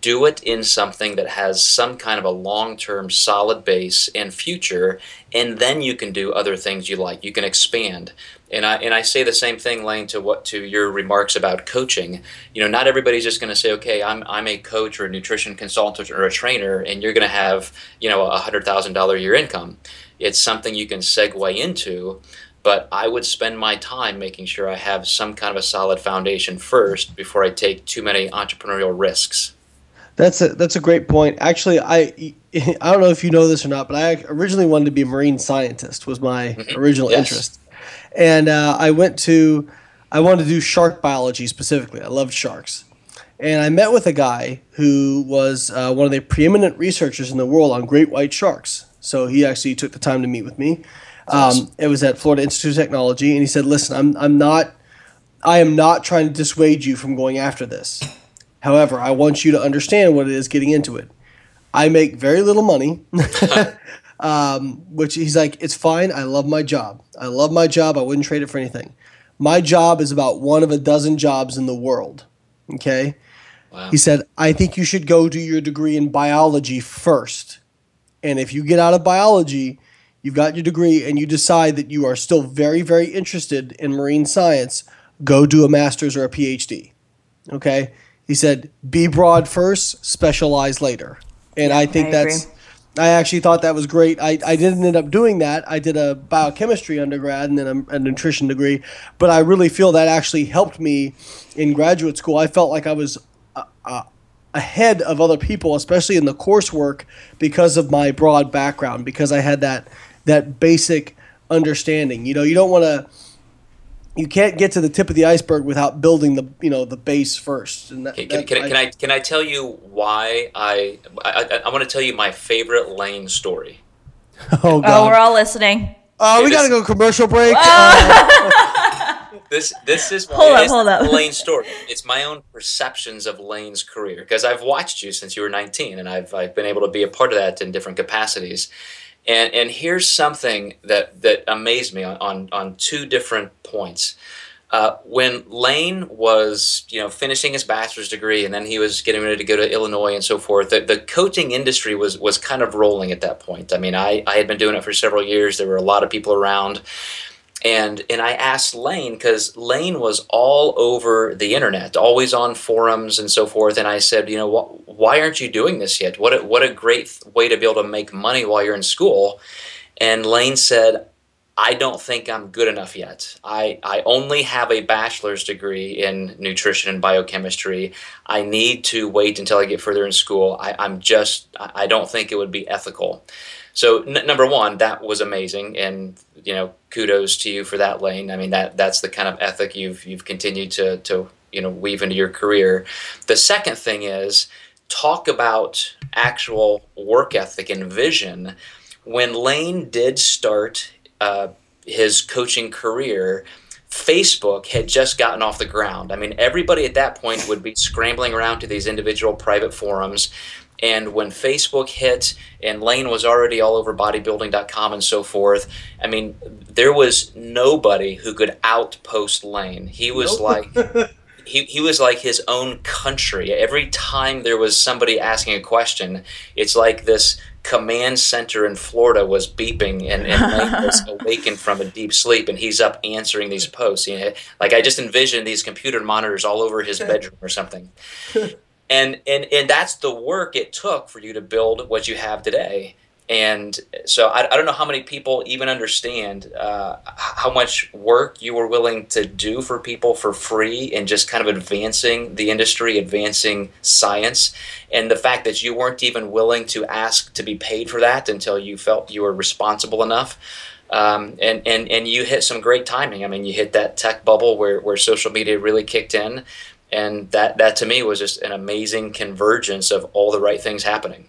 do it in something that has some kind of a long-term solid base and future and then you can do other things you like you can expand and I and I say the same thing, Layne, to what to your remarks about coaching. You know, not everybody's just going to say, "Okay, I'm I'm a coach or a nutrition consultant or a trainer," and you're going to have you know a hundred thousand dollar a year income. It's something you can segue into, but I would spend my time making sure I have some kind of a solid foundation first before I take too many entrepreneurial risks.
That's a that's a great point. Actually, I *laughs* I don't know if you know this or not, but I originally wanted to be a marine scientist. Was my *clears throat* original
Yes.
interest, and uh, I went to I wanted to do shark biology specifically. I loved sharks, and I met with a guy who was uh, one of the preeminent researchers in the world on great white sharks. So he actually took the time to meet with me. Um, it was at Florida Institute of Technology, and he said, "Listen, I'm I'm not I am not trying to dissuade you from going after this." However, I want you to understand what it is getting into it. I make very little money, *laughs* *laughs* um, which he's like, it's fine. I love my job. I love my job. I wouldn't trade it for anything. My job is about one of a dozen jobs in the world. Okay.
Wow.
He said, I think you should go do your degree in biology first. And if you get out of biology, you've got your degree, and you decide that you are still very, very interested in marine science, go do a master's or a PhD. Okay. He said, be broad first, specialize later. And I think
I
that's,
agree.
I actually thought that was great. I, I didn't end up doing that. I did a biochemistry undergrad and then a, a nutrition degree, but I really feel that actually helped me in graduate school. I felt like I was uh, uh, ahead of other people, especially in the coursework, because of my broad background, because I had that that basic understanding. You know, you don't want to you can't get to the tip of the iceberg without building the you know the base first. And that,
Can, can,
that-
can, I, can I can I tell you why I I, I, I want to tell you my favorite Layne story. *laughs*
Oh
Oh, we're all listening.
Uh, we gotta go commercial break. Uh, *laughs*
this this is
Hold up, hold up.
Layne's story. It's my own perceptions of Layne's career because I've watched you since you were 19, and I've I've been able to be a part of that in different capacities. And and here's something that that amazed me on on, on two different points. Uh, when Layne was, you know, finishing his bachelor's degree, and then he was getting ready to go to Illinois and so forth, the, the coaching industry was was kind of rolling at that point. I mean, I, I had been doing it for several years. There were a lot of people around, and and I asked Layne because Layne was all over the internet, always on forums and so forth. And I said, you know, wh- why aren't you doing this yet? What a, what a great way to be able to make money while you're in school. And Layne said, I don't think I'm good enough yet. I, I only have a bachelor's degree in nutrition and biochemistry. I need to wait until I get further in school. I, I'm just, I I don't think it would be ethical. So n- number one, that was amazing, and you know, kudos to you for that, Layne. I mean, that that's the kind of ethic you've you've continued to to you know weave into your career. The second thing is talk about actual work ethic and vision. When Layne did start uh, his coaching career, Facebook had just gotten off the ground. I mean, everybody at that point would be scrambling around to these individual private forums. And when Facebook hit and Layne was already all over bodybuilding.com and so forth, I mean, there was nobody who could outpost Layne. He was
Nope.
like *laughs* he, he was like his own country. Every time there was somebody asking a question, it's like this command center in Florida was beeping and, and Layne was *laughs* awakened from a deep sleep and he's up answering these posts. You know, like I just envisioned these computer monitors all over his *laughs* bedroom or something. And, and and that's the work it took for you to build what you have today. And so I, I don't know how many people even understand uh, how much work you were willing to do for people for free and just kind of advancing the industry, advancing science, and the fact that you weren't even willing to ask to be paid for that until you felt you were responsible enough. Um, and, and, and you hit some great timing. I mean, you hit that tech bubble where, where social media really kicked in. And that, that to me was just an amazing convergence of all the right things happening.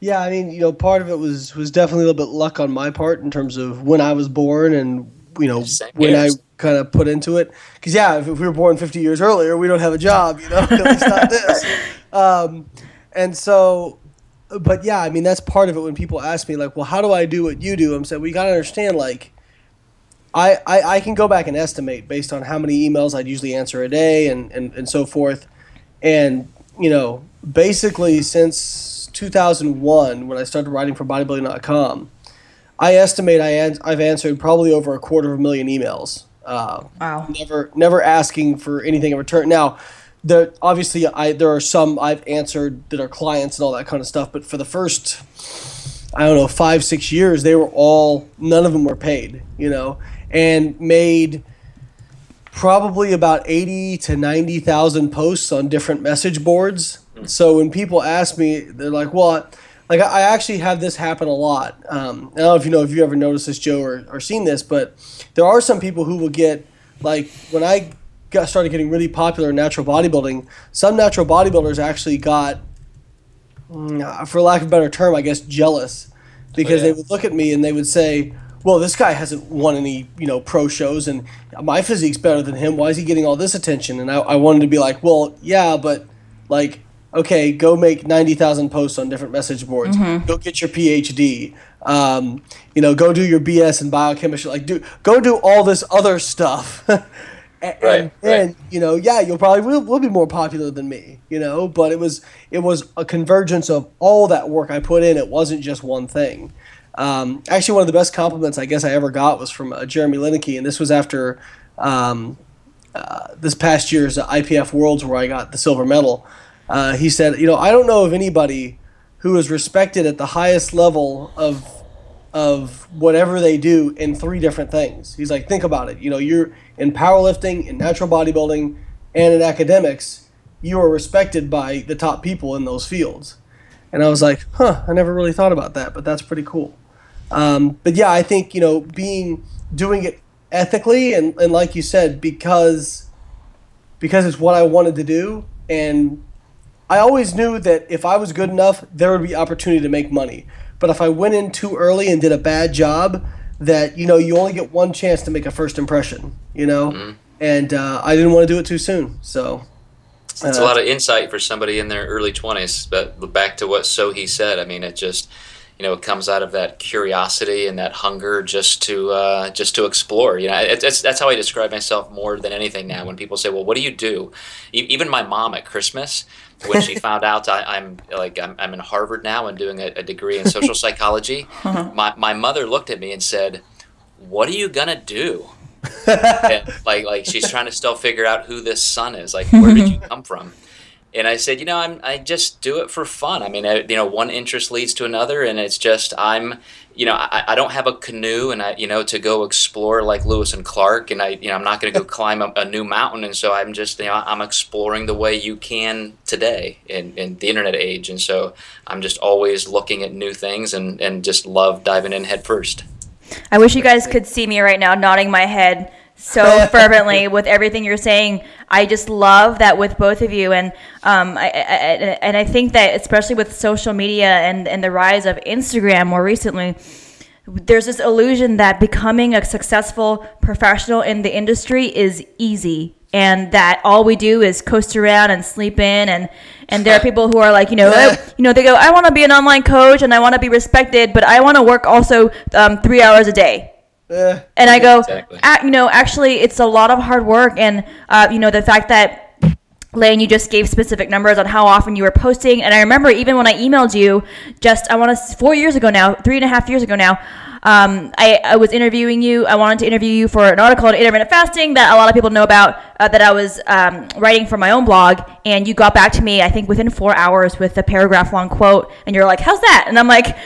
Yeah, I mean, you know, part of it was was definitely a little bit luck on my part in terms of when I was born and you know
Same
when
here.
I kind of put into it. Because yeah, if, if we were born 50 years earlier, we don't have a job, you know, *laughs* at least not this. Um, and so, but yeah, I mean, that's part of it. When people ask me like, "Well, how do I do what you do?" I'm saying, "We got to understand like." I, I, I can go back and estimate based on how many emails I'd usually answer a day and, and, and so forth. And, you know, basically since 2001, when I started writing for bodybuilding.com, I estimate I an- I've answered probably over a quarter of a million emails. Uh,
Wow.
never never asking for anything in return. Now, the obviously I there are some I've answered that are clients and all that kind of stuff, but for the first I don't know five six years, they were all none of them were paid, you know, and made probably about eighty to ninety thousand posts on different message boards. So when people ask me, they're like, "Well." Like I actually have this happen a lot. Um, I don't know if you know if you ever noticed this, Joe, or, or seen this, but there are some people who will get like when I got started getting really popular in natural bodybuilding. Some natural bodybuilders actually got, mm, for lack of a better term, I guess, jealous because
yeah.
they would look at me and they would say, "Well, this guy hasn't won any, you know, pro shows, and my physique's better than him. Why is he getting all this attention?" And I, I wanted to be like, "Well, yeah, but like." Okay, go make ninety thousand posts on different message boards. Go get your PhD. Um, you know, go do your BS in biochemistry. Like, do go do all this other stuff. *laughs* and,
Right,
and then,
right.
you know, yeah, you'll probably will, will be more popular than me. You know, but it was it was a convergence of all that work I put in. It wasn't just one thing. Um, actually, one of the best compliments I guess I ever got was from uh, Jeremy Loenneke, and this was after um, uh, this past year's IPF Worlds where I got the silver medal. Uh, he said, "You know, I don't know of anybody who is respected at the highest level of of whatever they do in three different things." He's like, "Think about it. You know, you're in powerlifting, in natural bodybuilding, and in academics. You are respected by the top people in those fields." And I was like, "Huh, I never really thought about that, but that's pretty cool." Um, but yeah, I think you know, being doing it ethically and, and like you said, because because it's what I wanted to do, and I always knew that if I was good enough, there would be opportunity to make money. But if I went in too early and did a bad job, that you know you only get one chance to make a first impression. You know,
Mm-hmm.
and uh, I didn't want to do it too soon. So
It's a lot of insight for somebody in their early 20s. But back to what Sohee said, I mean, it just, you know, it comes out of that curiosity and that hunger just to uh, just to explore. You know, it, it's, that's how I describe myself more than anything now. When people say, "Well, what do you do?" E- even my mom at Christmas, when she *laughs* found out I, I'm like I'm, I'm in Harvard now and doing a, a degree in social *laughs* psychology, my my mother looked at me and said, "What are you gonna do?" *laughs* and like like she's trying to still figure out who this son is. Like, where did you *laughs* come from? And I said, you know, I'm I just do it for fun. I mean, I, you know, one interest leads to another, and it's just I'm, you know, I, I don't have a canoe, and I, you know, to go explore like Lewis and Clark, and I, you know, I'm not going to go *laughs* climb a, a new mountain, and so I'm just, you know, I'm exploring the way you can today in, in the internet age, and so I'm just always looking at new things, and and just love diving in head first.
I wish you guys could see me right now nodding my head so *laughs* fervently with everything you're saying. I just love that with both of you, and um, I, I, and I think that especially with social media and and the rise of Instagram more recently. There's this illusion that becoming a successful professional in the industry is easy, and that all we do is coast around and sleep in, and and there are people who are like, you know, "Oh, *laughs* you know, they go, I want to be an online coach and I want to be respected, but I want to work also um, three hours a day.
eh,
And I go,
Exactly.
"Ah, you know, actually, it's a lot of hard work, and uh, you know, the fact that Layne, you just gave specific numbers on how often you were posting, and I remember even when I emailed you, just I want to four years ago now, three and a half years ago now. Um, I, I was interviewing you. I wanted to interview you for an article on intermittent fasting that a lot of people know about. Uh, that I was um, writing for my own blog, and you got back to me. I think within four hours with a paragraph long quote, and you're like, "How's that?" And I'm like,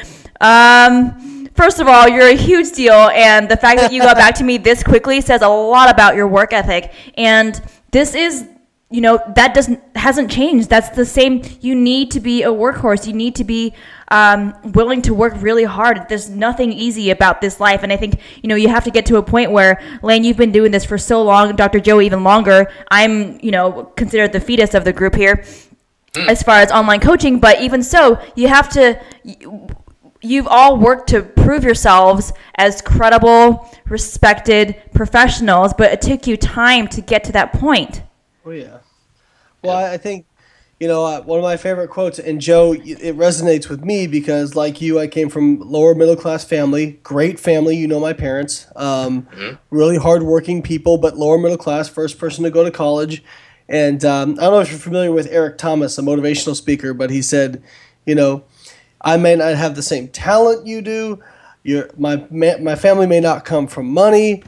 um, First of all, you're a huge deal, and the fact that you got back to me this quickly says a lot about your work ethic. And this is, you know, that doesn't hasn't changed. That's the same. You need to be a workhorse. You need to be um, willing to work really hard. There's nothing easy about this life, and I think you know you have to get to a point where Layne, you've been doing this for so long, Dr. Joe even longer. I'm, you know, considered the fetus of the group here as far as online coaching, but even so, you have to. You've all worked to prove yourselves as credible, respected professionals, but it took you time to get to that point.
Oh yeah. Well, I I think you know uh, one of my favorite quotes, and Joe, it resonates with me because, like you, I came from lower middle class family, great family. You know my parents, um, really hardworking people, but lower middle class. First person to go to college, and um, I don't know if you're familiar with Eric Thomas, a motivational speaker, but he said, you know, I may not have the same talent you do. Your my my family may not come from money.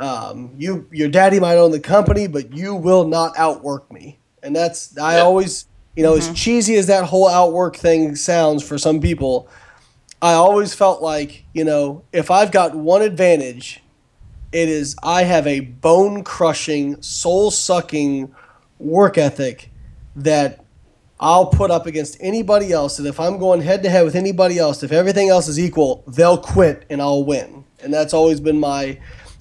Um, you your daddy might own the company, but you will not outwork me. And that's I
Yeah.
always you know as cheesy as that whole outwork thing sounds for some people, I always felt like you know if I've got one advantage, it is I have a bone crushing, soul sucking work ethic that I'll put up against anybody else. And if I'm going head to head with anybody else, if everything else is equal, they'll quit and I'll win. And that's always been my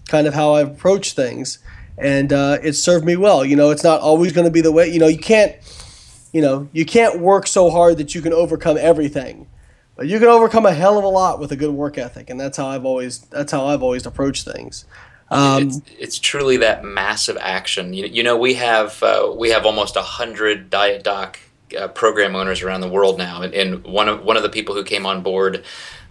kind of how I've approached things. And uh, it's served me well. You know, it's not always going to be the way. You know, you can't, you know, you can't work so hard that you can overcome everything, but you can overcome a hell of a lot with a good work ethic. And that's how I've always that's how I've always approached things. Um,
it's, it's truly that massive action. You, you know, we have uh, we have almost a hundred diet doc uh, program owners around the world now, and, and one of one of the people who came on board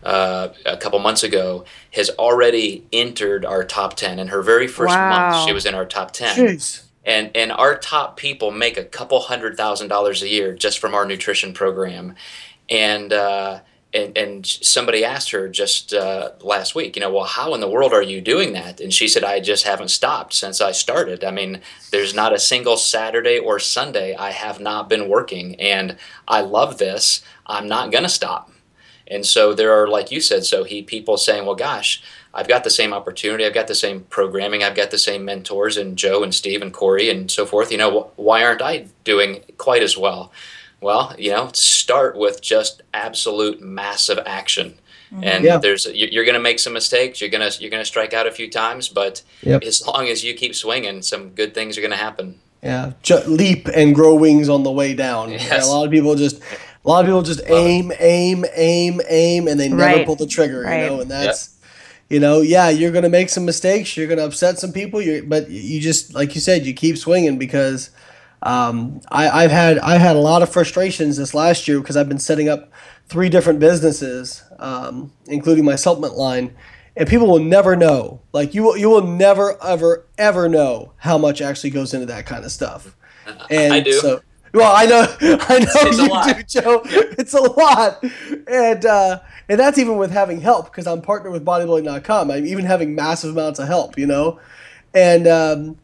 uh, a couple months ago has already entered our top ten. In her very first
Wow.
month, she was in our top ten.
jeez.
And and our top people make a couple hundred thousand dollars a year just from our nutrition program, and. Uh, and, and somebody asked her just uh, last week, you know, well, how in the world are you doing that? And she said, I just haven't stopped since I started. I mean, there's not a single Saturday or Sunday I have not been working, and I love this. I'm not going to stop. And so there are, like you said, Sohee people saying, well, gosh, I've got the same opportunity, I've got the same programming, I've got the same mentors, and Joe and Steve and Corey and so forth. You know, why aren't I doing quite as well? Well, you know, start with just absolute massive action. Mm-hmm. And
Yeah.
there's you- you're going to make some mistakes. You're gonna you're gonna strike out a few times, but
Yep.
as long as you keep swinging, some good things are going to happen.
Yeah, ju- leap and grow wings on the way down.
Yes.
A lot of people just, a lot of people just aim, aim, aim, aim, and they never
Right.
pull the trigger.
Right.
You know, and that's, you know, yeah, you're going to make some mistakes. You're going to upset some people. you but you just, like you said, you keep swinging because um, I, I've had I had a lot of frustrations this last year because I've been setting up three different businesses, um, including my supplement line, and people will never know. Like you will, you will never ever ever know how much actually goes into that kind of stuff. *laughs*
And I do. So,
well, I know, I know it's you do, Joe. It's a lot, and uh, and that's even with having help because I'm partnered with Bodybuilding.com. I'm even having massive amounts of help, you know, and um,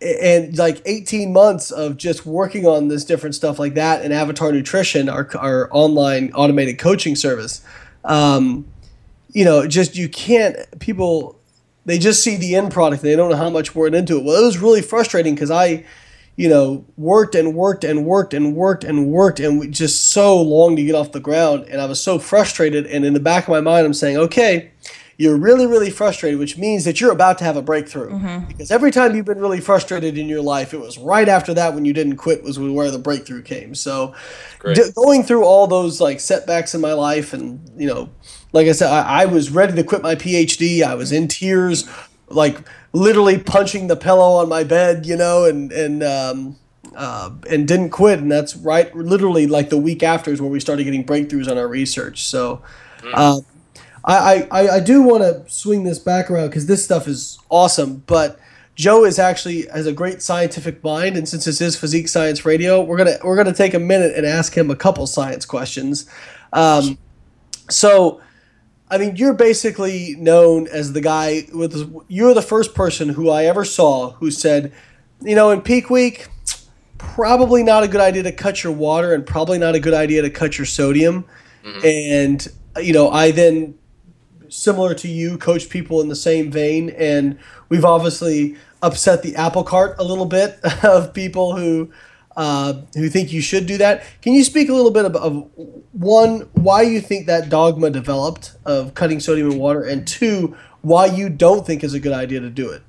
and like 18 months of just working on this different stuff like that and Avatar Nutrition, our our online automated coaching service. Um, you know, just you can't people they just see the end product and they don't know how much went into it. Well, it was really frustrating because I you know, worked and worked and worked and worked and worked and just so long to get off the ground. And I was so frustrated. And in the back of my mind, I'm saying, okay, you're really, really frustrated, which means that you're about to have a breakthrough. Mm-hmm. Because every time you've been really frustrated in your life, it was right after that when you didn't quit was where the breakthrough came. So d- going through all those like setbacks in my life and, you know, like I said, I, I was ready to quit my PhD. I was in tears, like literally punching the pillow on my bed, you know, and and um, uh, and didn't quit. And that's right, literally like the week after is where we started getting breakthroughs on our research. So. Uh, I, I, I do want to swing this back around because this stuff is awesome, but Joe is actually has a great scientific mind, and since this is Physique Science Radio, we're gonna we're gonna take a minute and ask him a couple science questions. Um, so, I mean, you're basically known as the guy with. You're the first person who I ever saw who said, you know, in peak week, probably not a good idea to cut your water, and probably not a good idea to cut your sodium. Mm-hmm. And you know, I then, similar to you, coach people in the same vein, and we've obviously upset the apple cart a little bit *laughs* of people who uh, who think you should do that. Can you speak a little bit of, of, one why you think that dogma developed of cutting sodium in water, and two why you don't think is a good idea to do it?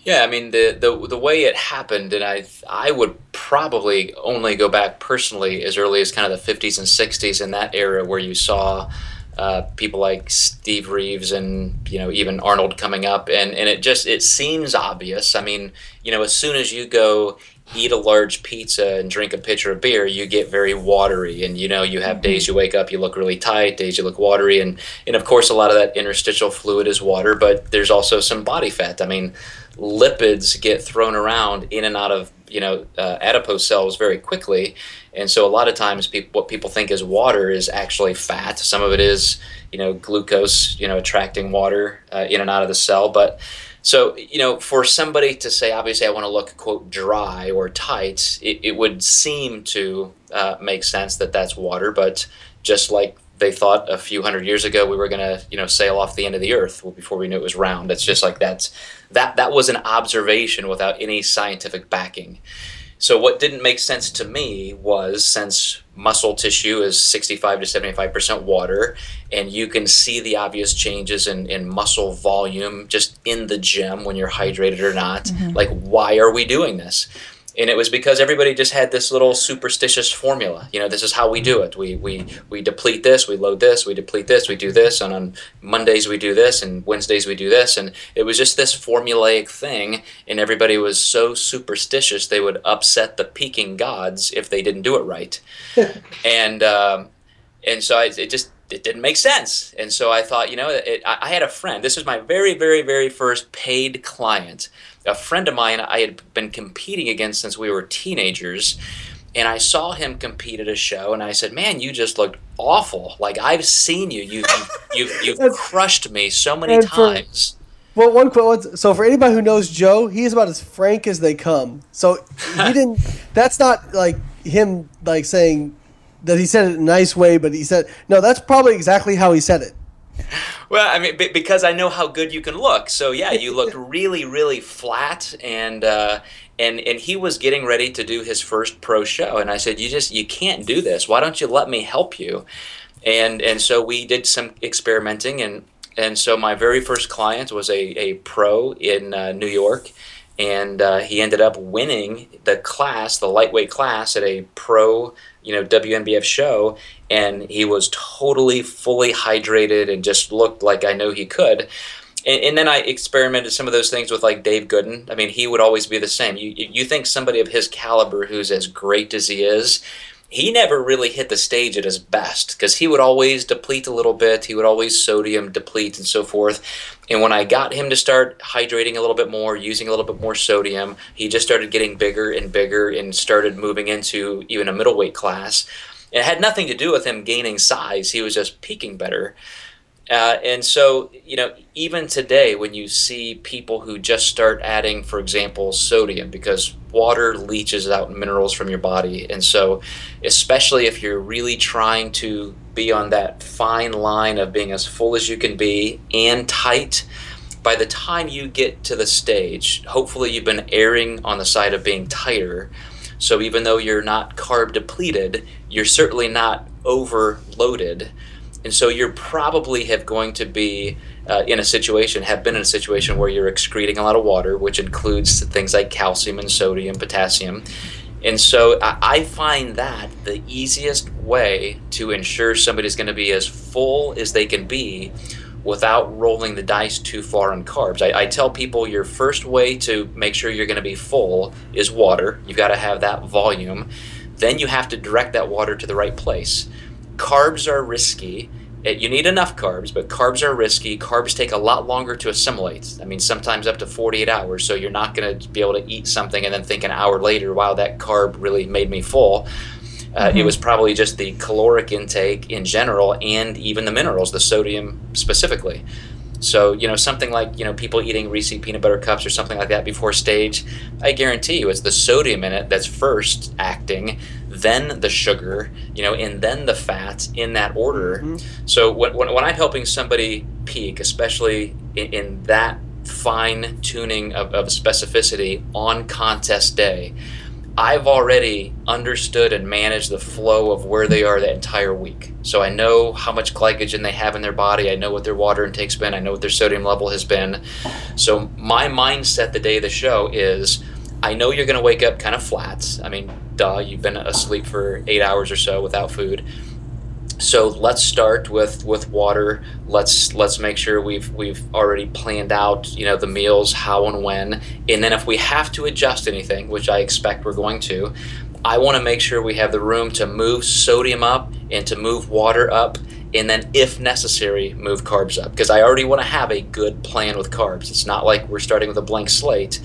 Yeah, I mean the, the the way it happened, and I I would probably only go back personally as early as kind of the 50s and 60s in that era where you saw uh, people like Steve Reeves and you know even Arnold coming up, and and it just it seems obvious. I mean, you know, as soon as you go eat a large pizza and drink a pitcher of beer, you get very watery. And you know, you have days you wake up, you look really tight, days you look watery, and and of course, a lot of that interstitial fluid is water, but there's also some body fat. I mean, lipids get thrown around in and out of you know uh, adipose cells very quickly, and so a lot of times, people, what people think is water is actually fat. Some of it is you know glucose, you know, attracting water uh, in and out of the cell, but so, you know, for somebody to say, obviously, I want to look, quote, dry or tight, it, it would seem to uh, make sense that that's water. But just like they thought a few hundred years ago we were going to, you know, sail off the end of the earth before we knew it was round. It's just like that's that that was an observation without any scientific backing. So what didn't make sense to me was since muscle tissue is 65 to 75% water and you can see the obvious changes in, in muscle volume just in the gym when you're hydrated or not, mm-hmm. like why are we doing this? And it was because everybody just had this little superstitious formula. You know, this is how we do it. We we we deplete this, we load this, we deplete this, we do this, and on Mondays we do this, and Wednesdays we do this, and it was just this formulaic thing. And everybody was so superstitious they would upset the peaking gods if they didn't do it right. *laughs* and um, and so I, it just it didn't make sense. And so I thought, you know, it, I had a friend. This was my very very very first paid client a friend of mine I had been competing against since we were teenagers. And I saw him compete at a show, and I said, "Man, you just looked awful. Like I've seen you. You, you, *laughs* you've, you've crushed me so many times."
Well, one quote. So for anybody who knows Joe, he's about as frank as they come. So he *laughs* didn't. that's not like him like saying that he said it in a nice way, but he said no. That's probably exactly how he said it.
Well, I mean, because I know how good you can look. So yeah, you *laughs* looked really, really flat, and uh, and and he was getting ready to do his first pro show, and I said, "You just you can't do this. Why don't you let me help you?" And and so we did some experimenting, and and so my very first client was a a pro in uh, New York, and uh, he ended up winning the class, the lightweight class, at a pro, you know, WNBF show, and he was totally fully hydrated and just looked like I know he could. And, and, then I experimented some of those things with like Dave Goodin. I mean, he would always be the same. You you think somebody of his caliber, who's as great as he is, he never really hit the stage at his best because he would always deplete a little bit. He would always sodium deplete and so forth. And when I got him to start hydrating a little bit more, using a little bit more sodium, he just started getting bigger and bigger and started moving into even a middleweight class. It had nothing to do with him gaining size. He was just peaking better. Uh, and so, you know, even today, when you see people who just start adding, for example, sodium, because water leaches out minerals from your body. And so, especially if you're really trying to be on that fine line of being as full as you can be and tight, by the time you get to the stage, hopefully you've been erring on the side of being tighter. So, even though you're not carb depleted, you're certainly not overloaded and so you're probably have going to be uh, in a situation have been in a situation where you're excreting a lot of water which includes things like calcium and sodium potassium and so I find that the easiest way to ensure somebody's going to be as full as they can be without rolling the dice too far on carbs. I, I, tell people your first way to make sure you're going to be full is water. You've got to have that volume. Then you have to direct that water to the right place carbs are risky. You need enough carbs, but carbs are risky. Carbs take a lot longer to assimilate. I mean, sometimes up to 48 hours. So you're not going to be able to eat something and then think an hour later, wow, that carb really made me full. Uh, mm-hmm. It was probably just the caloric intake in general and even the minerals, the sodium specifically. So, you know, something like, you know, people eating Reese peanut butter cups or something like that before stage, I guarantee you it's the sodium in it that's first acting, then the sugar, you know, and then the fat in that order. Mm-hmm. So when, when, when, I'm helping somebody peak, especially in, in that fine tuning of, of specificity on contest day, I've already understood and managed the flow of where they are that entire week. So I know how much glycogen they have in their body. I know what their water intake's been. I know what their sodium level has been. So my mindset the day of the show is I know you're going to wake up kind of flat. I mean, duh, you've been asleep for eight hours or so without food so let's start with with water. Let's let's make sure we've we've already planned out you know the meals how and when. And then if we have to adjust anything which i expect we're going to i want to make sure we have the room to move sodium up and to move water up and then if necessary move carbs up. Because i already want to have a good plan with carbs. It's not like we're starting with a blank slate.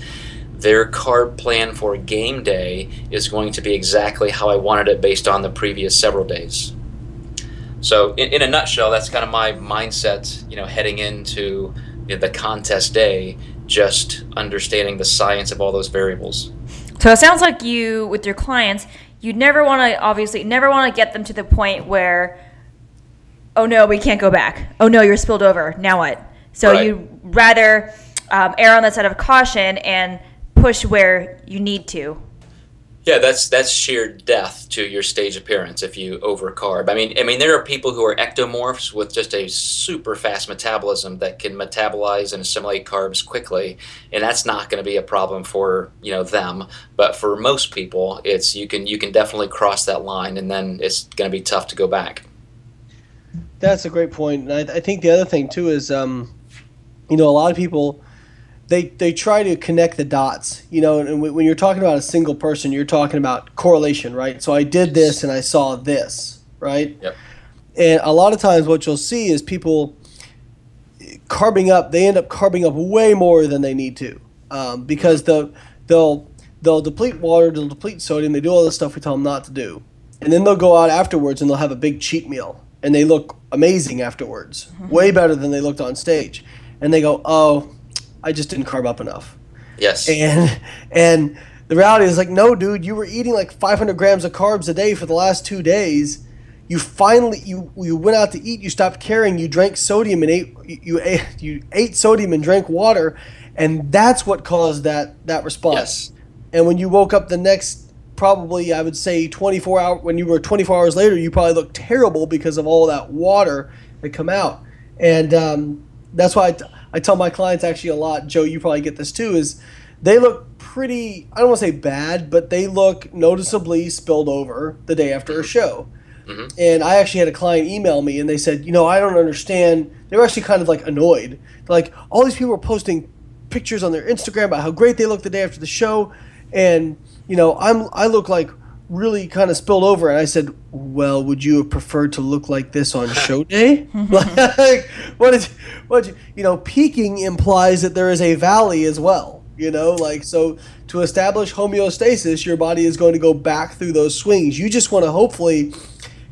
Their carb plan for game day is going to be exactly how i wanted it based on the previous several days so, in, in a nutshell, that's kind of my mindset, you know, heading into you know, the contest day, just understanding the science of all those variables.
So, it sounds like you, with your clients, you'd never want to, obviously, never want to get them to the point where, oh no, we can't go back. Oh no, you're spilled over. Now what? So, right. you rather um, err on the side of caution and push where you need to
yeah, that's that's sheer death to your stage appearance if you overcarb. I mean, I mean, there are people who are ectomorphs with just a super fast metabolism that can metabolize and assimilate carbs quickly, and that's not going to be a problem for you know them. But for most people, it's you can you can definitely cross that line, and then it's going to be tough to go back.
That's a great point, I, I think the other thing too is, um, you know, a lot of people they they try to connect the dots. You know, and when you're talking about a single person, you're talking about correlation, right? So I did this and I saw this, right?
Yep.
And a lot of times, what you'll see is people carbing up. They end up carbing up way more than they need to, um, because the they'll they'll deplete water, they'll deplete sodium, they do all the stuff we tell them not to do, and then they'll go out afterwards and they'll have a big cheat meal, and they look amazing afterwards, mm-hmm. way better than they looked on stage, and they go, oh I just didn't carb up enough.
Yes.
And and the reality is like, no, dude, you were eating like 500 grams of carbs a day for the last two days. You finally you you went out to eat. You stopped caring. You drank sodium and ate you ate you ate sodium and drank water, and that's what caused that that response. Yes. And when you woke up the next, probably I would say 24 hour when you were 24 hours later, you probably looked terrible because of all that water that come out. And um, that's why. I I tell my clients actually a lot, Joe, you probably get this too, is they look pretty. I don't want to say bad, but they look noticeably spilled over the day after a show.
Mhm.
And I actually had a client email me, and they said, you know, I don't understand. They were actually kind of like annoyed. They're like, all these people are posting pictures on their Instagram about how great they look the day after the show, and you know, I'm I look like really kind of spilled over. And I said, well, would you have preferred to look like this on show *laughs* day? *laughs* like, what is what you, you know? Peaking implies that there is a valley as well. You know, like so to establish homeostasis, your body is going to go back through those swings. You just want to hopefully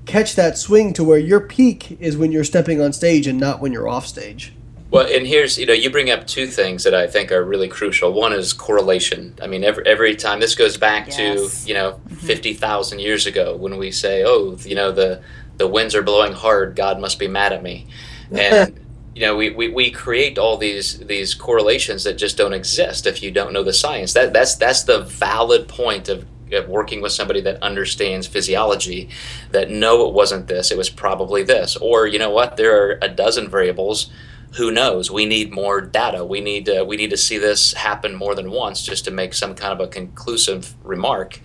catch that swing to where your peak is when you're stepping on stage and not when you're off stage.
Well, and here's you know you bring up two things that I think are really crucial. One is correlation. I mean, every every time this goes back
Yes.
to you know mm-hmm. fifty thousand years ago when we say, oh, you know the the winds are blowing hard, God must be mad at me, *laughs* and you know we, we, we create all these these correlations that just don't exist if you don't know the science. That that's that's the valid point of. Of working with somebody that understands physiology, that no, it wasn't this, it was probably this, or you know what, there are a dozen variables who knows? We need more data. We need to, we need to see this happen more than once just to make some kind of a conclusive remark.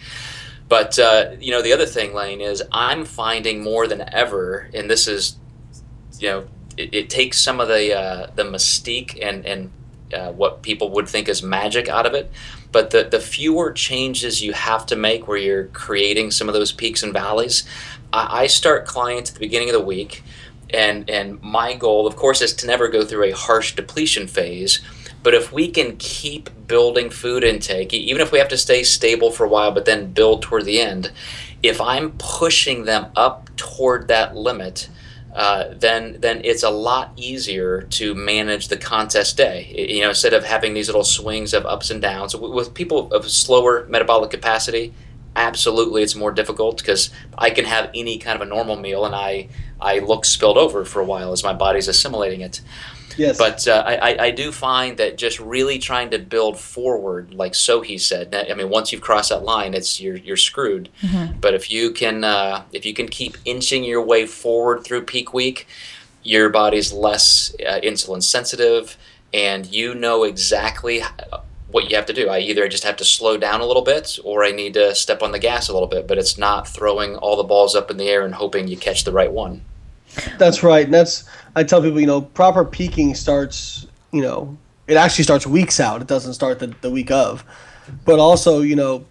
But uh, you know the other thing layne is i'm finding more than ever and this is you know it, it takes some of the uh, the mystique and and uh, what people would think is magic out of it. But the, the fewer changes you have to make where you're creating some of those peaks and valleys I, I start clients at the beginning of the week and and my goal of course is to never go through a harsh depletion phase but if we can keep building food intake even if we have to stay stable for a while but then build toward the end if i'm pushing them up toward that limit uh, then then it's a lot easier to manage the contest day. You know, instead of having these little swings of ups and downs with people of slower metabolic capacity, absolutely it's more difficult because I can have any kind of a normal meal and I I look spilled over for a while as my body's assimilating it.
Yes.
But uh, I, I- I do find that just really trying to build forward, like Sohee said. I mean, once you've crossed that line, it's you're you're screwed. But if you can uh, if you can keep inching your way forward through peak week, your body's less uh, insulin sensitive, and you know exactly what you have to do. I either just have to slow down a little bit, or I need to step on the gas a little bit. But it's not throwing all the balls up in the air and hoping you catch the right one.
That's right. And that's I tell people, you know, proper peaking starts, you know, it actually starts weeks out. It doesn't start the, the week of. But also, you know,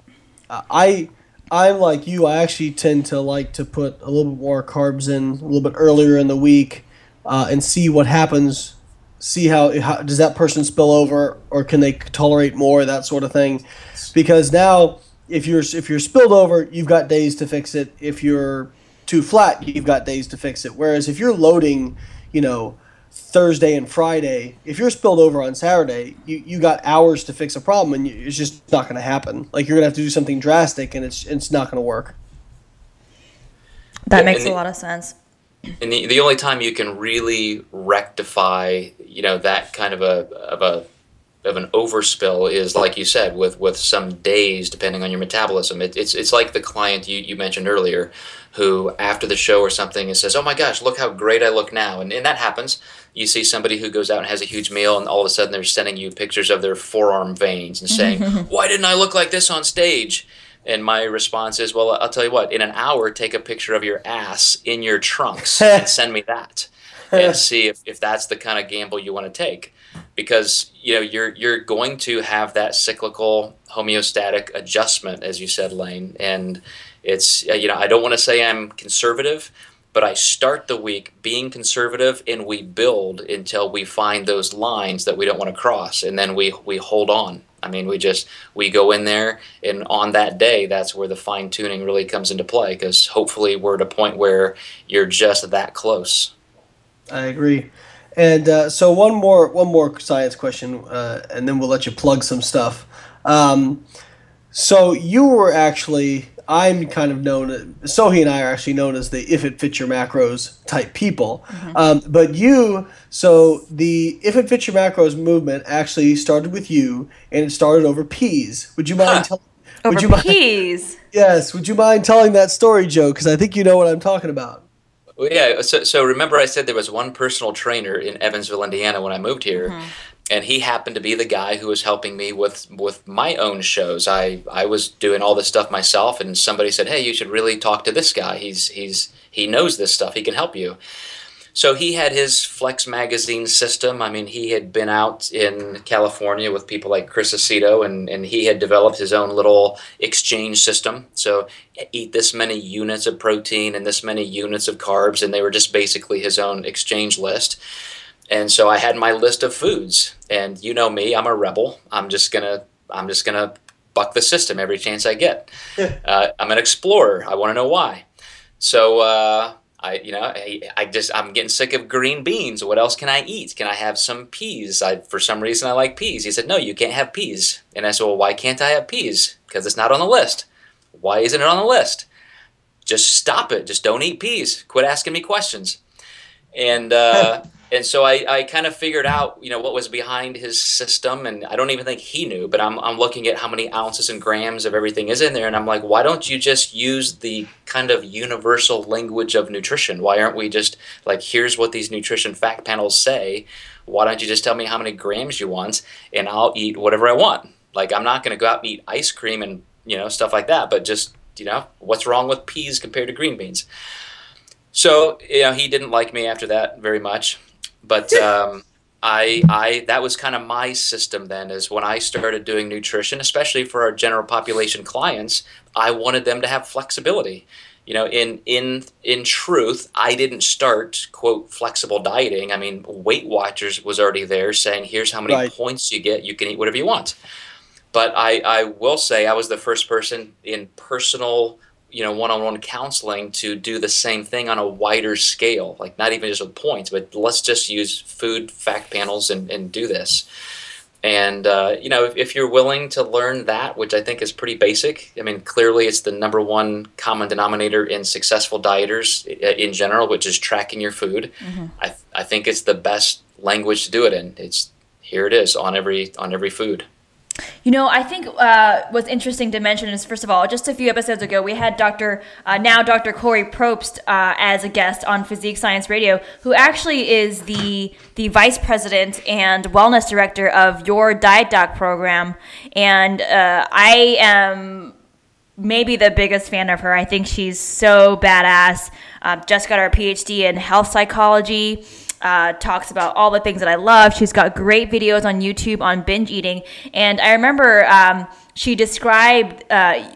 I I'm like you. I actually tend to like to put a little bit more carbs in a little bit earlier in the week, uh, and see what happens. See how, how does that person spill over, or can they tolerate more, that sort of thing. Because now, if you're if you're spilled over, you've got days to fix it. If you're too flat, you've got days to fix it. Whereas if you're loading, you know, Thursday and Friday, if you're spilled over on Saturday, you, you got hours to fix a problem, and you, it's just not going to happen. Like you're going to have to do something drastic, and it's it's not going to work.
That
Yeah,
makes a
the-
lot of sense.
And the, the only time you can really rectify, you know, that kind of a of a of an overspill is like you said with with some days depending on your metabolism. It, it's it's like the client you, you mentioned earlier, who after the show or something and says, "Oh my gosh, look how great I look now," and and that happens. You see somebody who goes out and has a huge meal, and all of a sudden they're sending you pictures of their forearm veins and saying, *laughs* "Why didn't I look like this on stage?" And my response is, well, I'll tell you what. In an hour, take a picture of your ass in your trunks *laughs* and send me that, and see if, if that's the kind of gamble you want to take, because you know you're you're going to have that cyclical homeostatic adjustment, as you said, Layne. And it's uh, you know I don't want to say I'm conservative, but I start the week being conservative, and we build until we find those lines that we don't want to cross, and then we we hold on. I mean, we just we go in there, and on that day, that's where the fine tuning really comes into play. Because hopefully, we're at a point where you're just that close.
I agree. And uh, so one more one more science question, uh, and then we'll let you plug some stuff. Um, so you were actually I'm kind of known. Sohee and I are actually known as the "if it fits your macros" type people. Um, but you, so the "if it fits your macros" movement actually started with you, and it started over peas. Would you mind telling?
Over
Would you mind?
peas. *laughs*
Yes. Would you mind telling that story, Joe? Because I think you know what I'm talking about.
Well, yeah. So, so remember, I said there was one personal trainer in Evansville, Indiana, when I moved here, mm-hmm. and he happened to be the guy who was helping me with with my own shows. I I was doing all this stuff myself, and somebody said, "Hey, you should really talk to this guy. He's he's he knows this stuff. He can help you." So he had his Flex magazine system. I mean, he had been out in California with people like Chris Aceto, and, and he had developed his own little exchange system. So eat this many units of protein and this many units of carbs, and they were just basically his own exchange list. And so I had my list of foods, and you know me, I'm a rebel. I'm just gonna, I'm just gonna buck the system every chance I get. *laughs* uh, I'm an explorer. I want to know why. So uh, I, you know, I, I, just I'm getting sick of green beans. What else can I eat? Can I have some peas? I, for some reason, I like peas. He said, no, you can't have peas. And I said, well, why can't I have peas? Because it's not on the list. Why isn't it on the list? Just stop it. Just don't eat peas. Quit asking me questions. And uh, *laughs* and so I, I kind of figured out you know what was behind his system and i don't even think he knew but I'm, I'm looking at how many ounces and grams of everything is in there and i'm like why don't you just use the kind of universal language of nutrition? Why aren't we just like here's what these nutrition fact panels say. Why don't you just tell me how many grams you want and i'll eat whatever i want. Like i'm not going to go out and eat ice cream and you know stuff like that but just you know what's wrong with peas compared to green beans? So you know he didn't like me after that very much but *laughs* um, I, I that was kind of my system then is when I started doing nutrition, especially for our general population clients, I wanted them to have flexibility. You know, in in in truth, I didn't start quote flexible dieting. I mean, Weight Watchers was already there saying, "Here's how many right. points you get. You can eat whatever you want." But I, I will say I was the first person in personal you know one-on-one counseling to do the same thing on a wider scale like not even just with points but let's just use food fact panels and, and do this. And uh, you know if, if, you're willing to learn that which i think is pretty basic i mean clearly it's the number one common denominator in successful dieters in general which is tracking your food. Mm-hmm. I, I think it's the best language to do it in. It's here it is on every on every food
you know, I think uh, what's interesting to mention is, first of all, just a few episodes ago, we had Dr. Uh, now Dr. Corey Probst uh, as a guest on Physique Science Radio, who actually is the the vice president and wellness director of your Diet Doc program, and uh, I am maybe the biggest fan of her. I think she's so badass. Uh, just got her PhD in health psychology uh, talks about all the things that I love. She's got great videos on YouTube on binge eating. And I remember um, she described uh,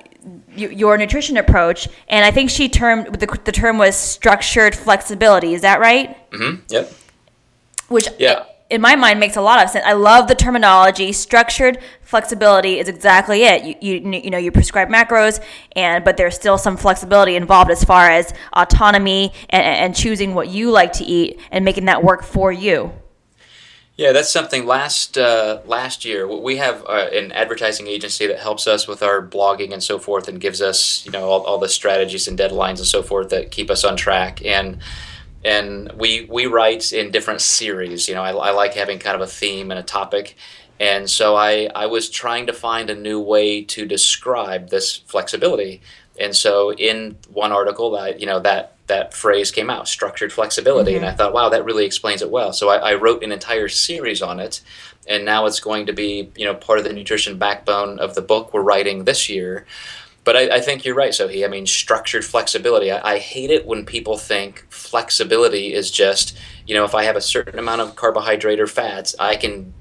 your nutrition approach, and I think she termed the, the term was structured flexibility. Is that right?
Mm-hmm. Yep.
Which yeah in my mind makes a lot of sense. I love the terminology. Structured flexibility is exactly it. You, you, you know you prescribe macros, and but there's still some flexibility involved as far as autonomy and, and choosing what you like to eat and making that work for you.
Yeah, that's something. Last uh, last year, we have uh, an advertising agency that helps us with our blogging and so forth, and gives us you know all, all the strategies and deadlines and so forth that keep us on track. And and we we write in different series. You know, I, I like having kind of a theme and a topic, and so I I was trying to find a new way to describe this flexibility. And so in one article that you know that that phrase came out, structured flexibility, mm-hmm. and I thought, wow, that really explains it well. So I, I wrote an entire series on it, and now it's going to be you know part of the nutrition backbone of the book we're writing this year but I, I, think you're right, Sohee. I mean, structured flexibility. I, I, hate it when people think flexibility is just, you know, if I have a certain amount of carbohydrate or fats, I can,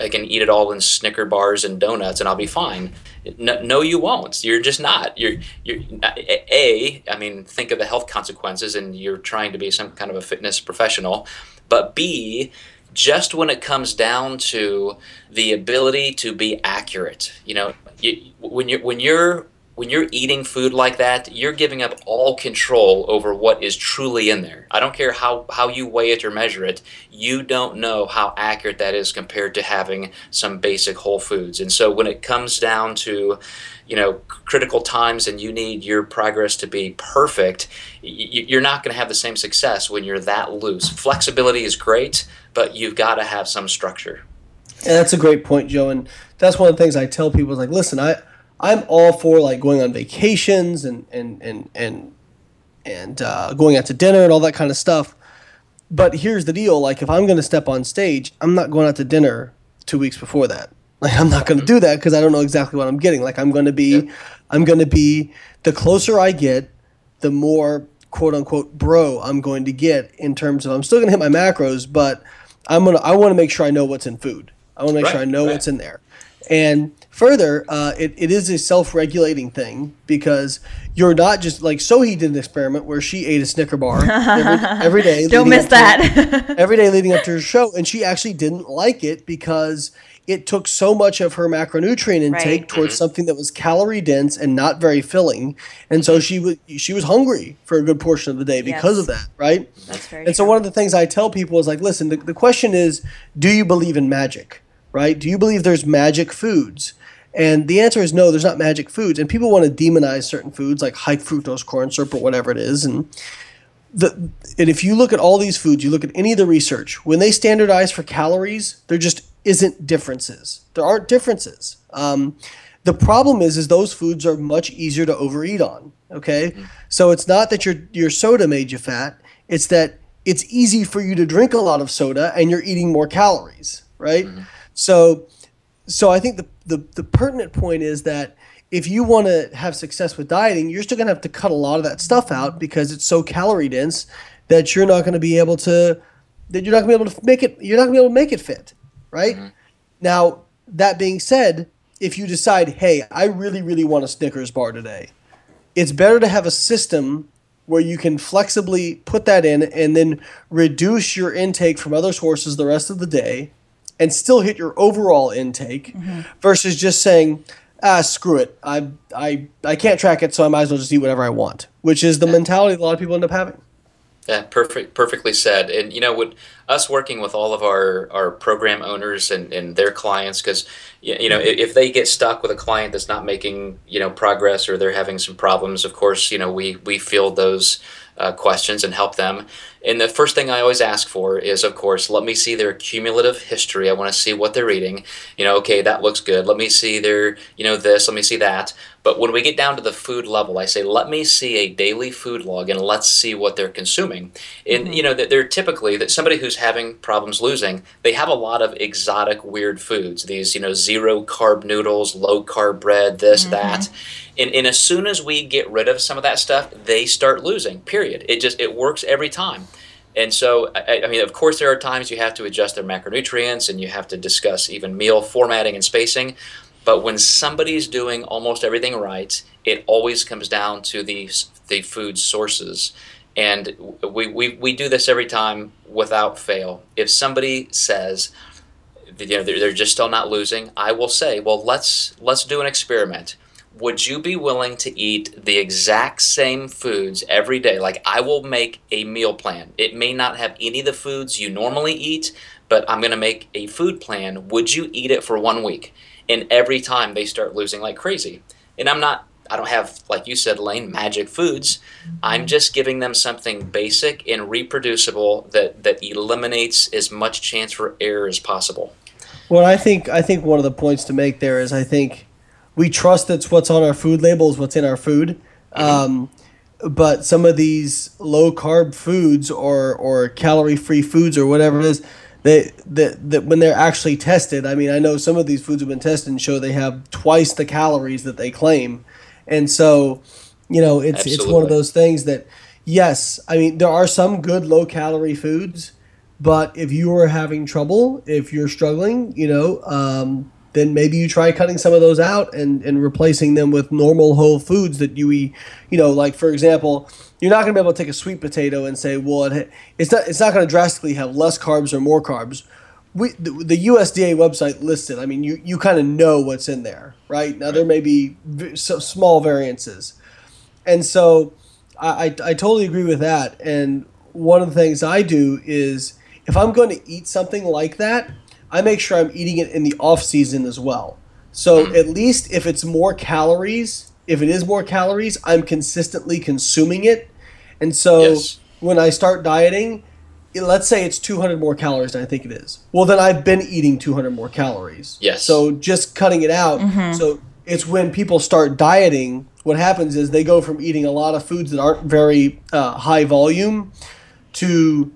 I can eat it all in Snicker bars and donuts, and I'll be fine. No, no you won't. You're just not. You're, you're a. I mean, think of the health consequences, and you're trying to be some kind of a fitness professional. But B, just when it comes down to the ability to be accurate, you know, you, when you're when you're when you're eating food like that, you're giving up all control over what is truly in there. I don't care how, how you weigh it or measure it, you don't know how accurate that is compared to having some basic whole foods. And so when it comes down to, you know, critical times and you need your progress to be perfect, you're not going to have the same success when you're that loose. Flexibility is great, but you've got to have some structure.
And that's a great point, Joe. And that's one of the things I tell people is like, listen, I I'm all for like going on vacations and and and and and uh, going out to dinner and all that kind of stuff. But here's the deal: like if I'm going to step on stage, I'm not going out to dinner two weeks before that. *laughs* Like I'm not going to do that because I don't know exactly what I'm getting. Like I'm going to be, I'm going to be the closer I get, the more quote unquote bro I'm going to get in terms of I'm still going to hit my macros, but I'm gonna I want to make sure I know what's in food. I want to make
Right,
sure I know
right.
what's in there. And further, uh, it, it is a self-regulating thing because you're not just like Sohee did an experiment where she ate a Snicker bar every, *laughs* every day.
Don't miss
to-
that. *laughs*
every day leading up to her show, and she actually didn't like it because it took so much of her macronutrient intake
Right.
towards something that was calorie dense and not very filling, and so she was she was hungry for a good portion of the day because
Yes.
of that, right?
That's very
And so one of the things I tell people is like, listen, the, the question is, do you believe in magic, right? Do you believe there's magic foods? And the answer is no, there's not magic foods. And people want to demonize certain foods like high fructose corn syrup or whatever it is. And the and if you look at all these foods, you look at any of the research, when they standardize for calories, there just isn't differences. There aren't differences. Um, the problem is, is those foods are much easier to overeat on. Okay, so it's not that your your soda made you fat; it's that it's easy for you to drink a lot of soda and you're eating more calories, right? So so I think the, the, the pertinent point is that if you want to have success with dieting, you're still going to have to cut a lot of that stuff out because it's so calorie dense that you're not going to be able to that you're not going to be able to make it you're not going to be able to make it fit, right? Mm-hmm. Now, that being said, if you decide, "Hey, I really really want a Snickers bar today." It's better to have a system where you can flexibly put that in and then reduce your intake from other sources the rest of the day and still hit your overall intake versus just saying, ah, screw it. I, I, I can't track it, so I might as well just eat whatever I want, which is the mentality a lot of people end up having.
Yeah, perfect, perfectly said. And you know, with us working with all of our, our program owners and, and their clients, because you know, if, if they get stuck with a client that's not making you know progress or they're having some problems, of course, you know, we we field those uh, questions and help them. And the first thing I always ask for is, of course, let me see their cumulative history. I want to see what they're eating. You know, okay, that looks good. Let me see their, you know, this. Let me see that. But when we get down to the food level, I say, let me see a daily food log and let's see what they're consuming. And mm-hmm. you know, that they're typically that somebody who's having problems losing, they have a lot of exotic, weird foods. These, you know, zero carb noodles, low carb bread, this, mm-hmm. that. And, and as soon as we get rid of some of that stuff, they start losing. Period. It just it works every time. And so, I, I mean, of course, there are times you have to adjust their macronutrients and you have to discuss even meal formatting and spacing. But when somebody's doing almost everything right, it always comes down to the, the food sources. And we, we, we do this every time without fail. If somebody says, you know, they're, they're just still not losing, I will say, well, let's, let's do an experiment would you be willing to eat the exact same foods every day? Like I will make a meal plan. It may not have any of the foods you normally eat, but I'm going to make a food plan. Would you eat it for one week? And every time they start losing like crazy. And I'm not I don't have like you said Layne magic foods. I'm mm-hmm. just giving them something basic and reproducible that that eliminates as much chance for error as possible.
Well, I think I think one of the points to make there is I think we trust that's what's on our food labels, what's in our food. Um, but some of these low carb foods or or calorie free foods or whatever it is, they that that when they're actually tested, I mean, I know some of these foods have been tested and show they have twice the calories that they claim, and so you know it's it's one of those things that yes, I mean there are some good low calorie foods, but if you are having trouble, if you're struggling, you know, um, then maybe you try cutting some of those out and, and replacing them with normal whole foods that you eat. You know, like for example, you're not going to be able to take a sweet potato and say, well, it, it's not it's not going to drastically have less carbs or more carbs. We, the, the USDA website listed. I mean, you, you kind of know what's in there, right? Now there may be v- so small variances, and so I, I, I totally agree with that. And one of the things I do is if I'm going to eat something like that, I make sure I'm eating it in the off season as well. So at least if it's more calories, if it is more calories, I'm consistently consuming it. And so
Yes.
when I start dieting, let's say it's 200 more calories than I think it is. Well, then I've been eating 200 more calories.
Yes.
So just cutting it out. So it's when people start dieting, what happens is they go from eating a lot of foods that aren't very uh, high volume to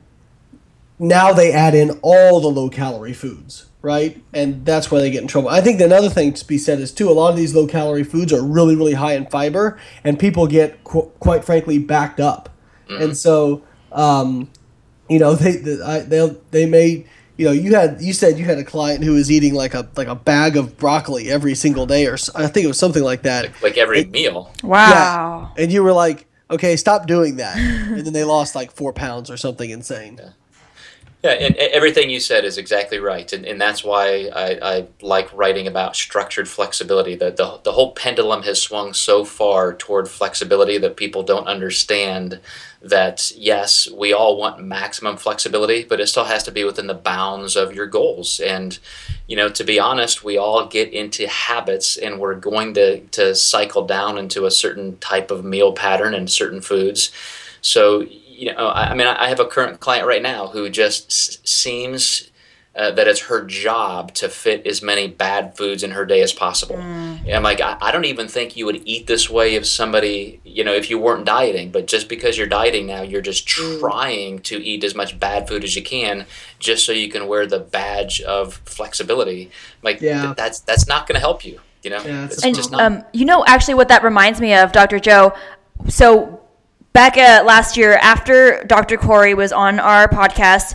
now they add in all the low calorie foods. right? And that's why they get in trouble. I think another thing to be said is too a lot of these low calorie foods are really really high in fiber, and people get qu- quite frankly backed up, and so um, you know *laughs* they they they they may you know you had you said you had a client who was eating like a like a bag of broccoli every single day or I think it was something like that.
Like every meal.
Wow.
And you were like, okay, stop doing that. and then they lost like four pounds or something insane.
Yeah, and e- everything you said is exactly right, and, and that's why I, I like writing about structured flexibility. The, the the whole pendulum has swung so far toward flexibility that people don't understand that yes, we all want maximum flexibility, but it still has to be within the bounds of your goals. And you know, to be honest, we all get into habits, and we're going to to cycle down into a certain type of meal pattern and certain foods. So you know, I, I mean, I have a current client right now who just s- seems uh, that it's her job to fit as many bad foods in her day as possible. And I'm like, I, I don't even think you would eat this way if somebody, you know, if you weren't dieting. But just because you're dieting now, you're just trying to eat as much bad food as you can, just so you can wear the badge of flexibility. Like,
Yeah.
th- that's that's not going to help you. You know,
Yeah, it's
it's
And
just not.
um, you know, actually, what that reminds me of, Dr. Joe. So back uh, last year, after Dr. Corey was on our podcast,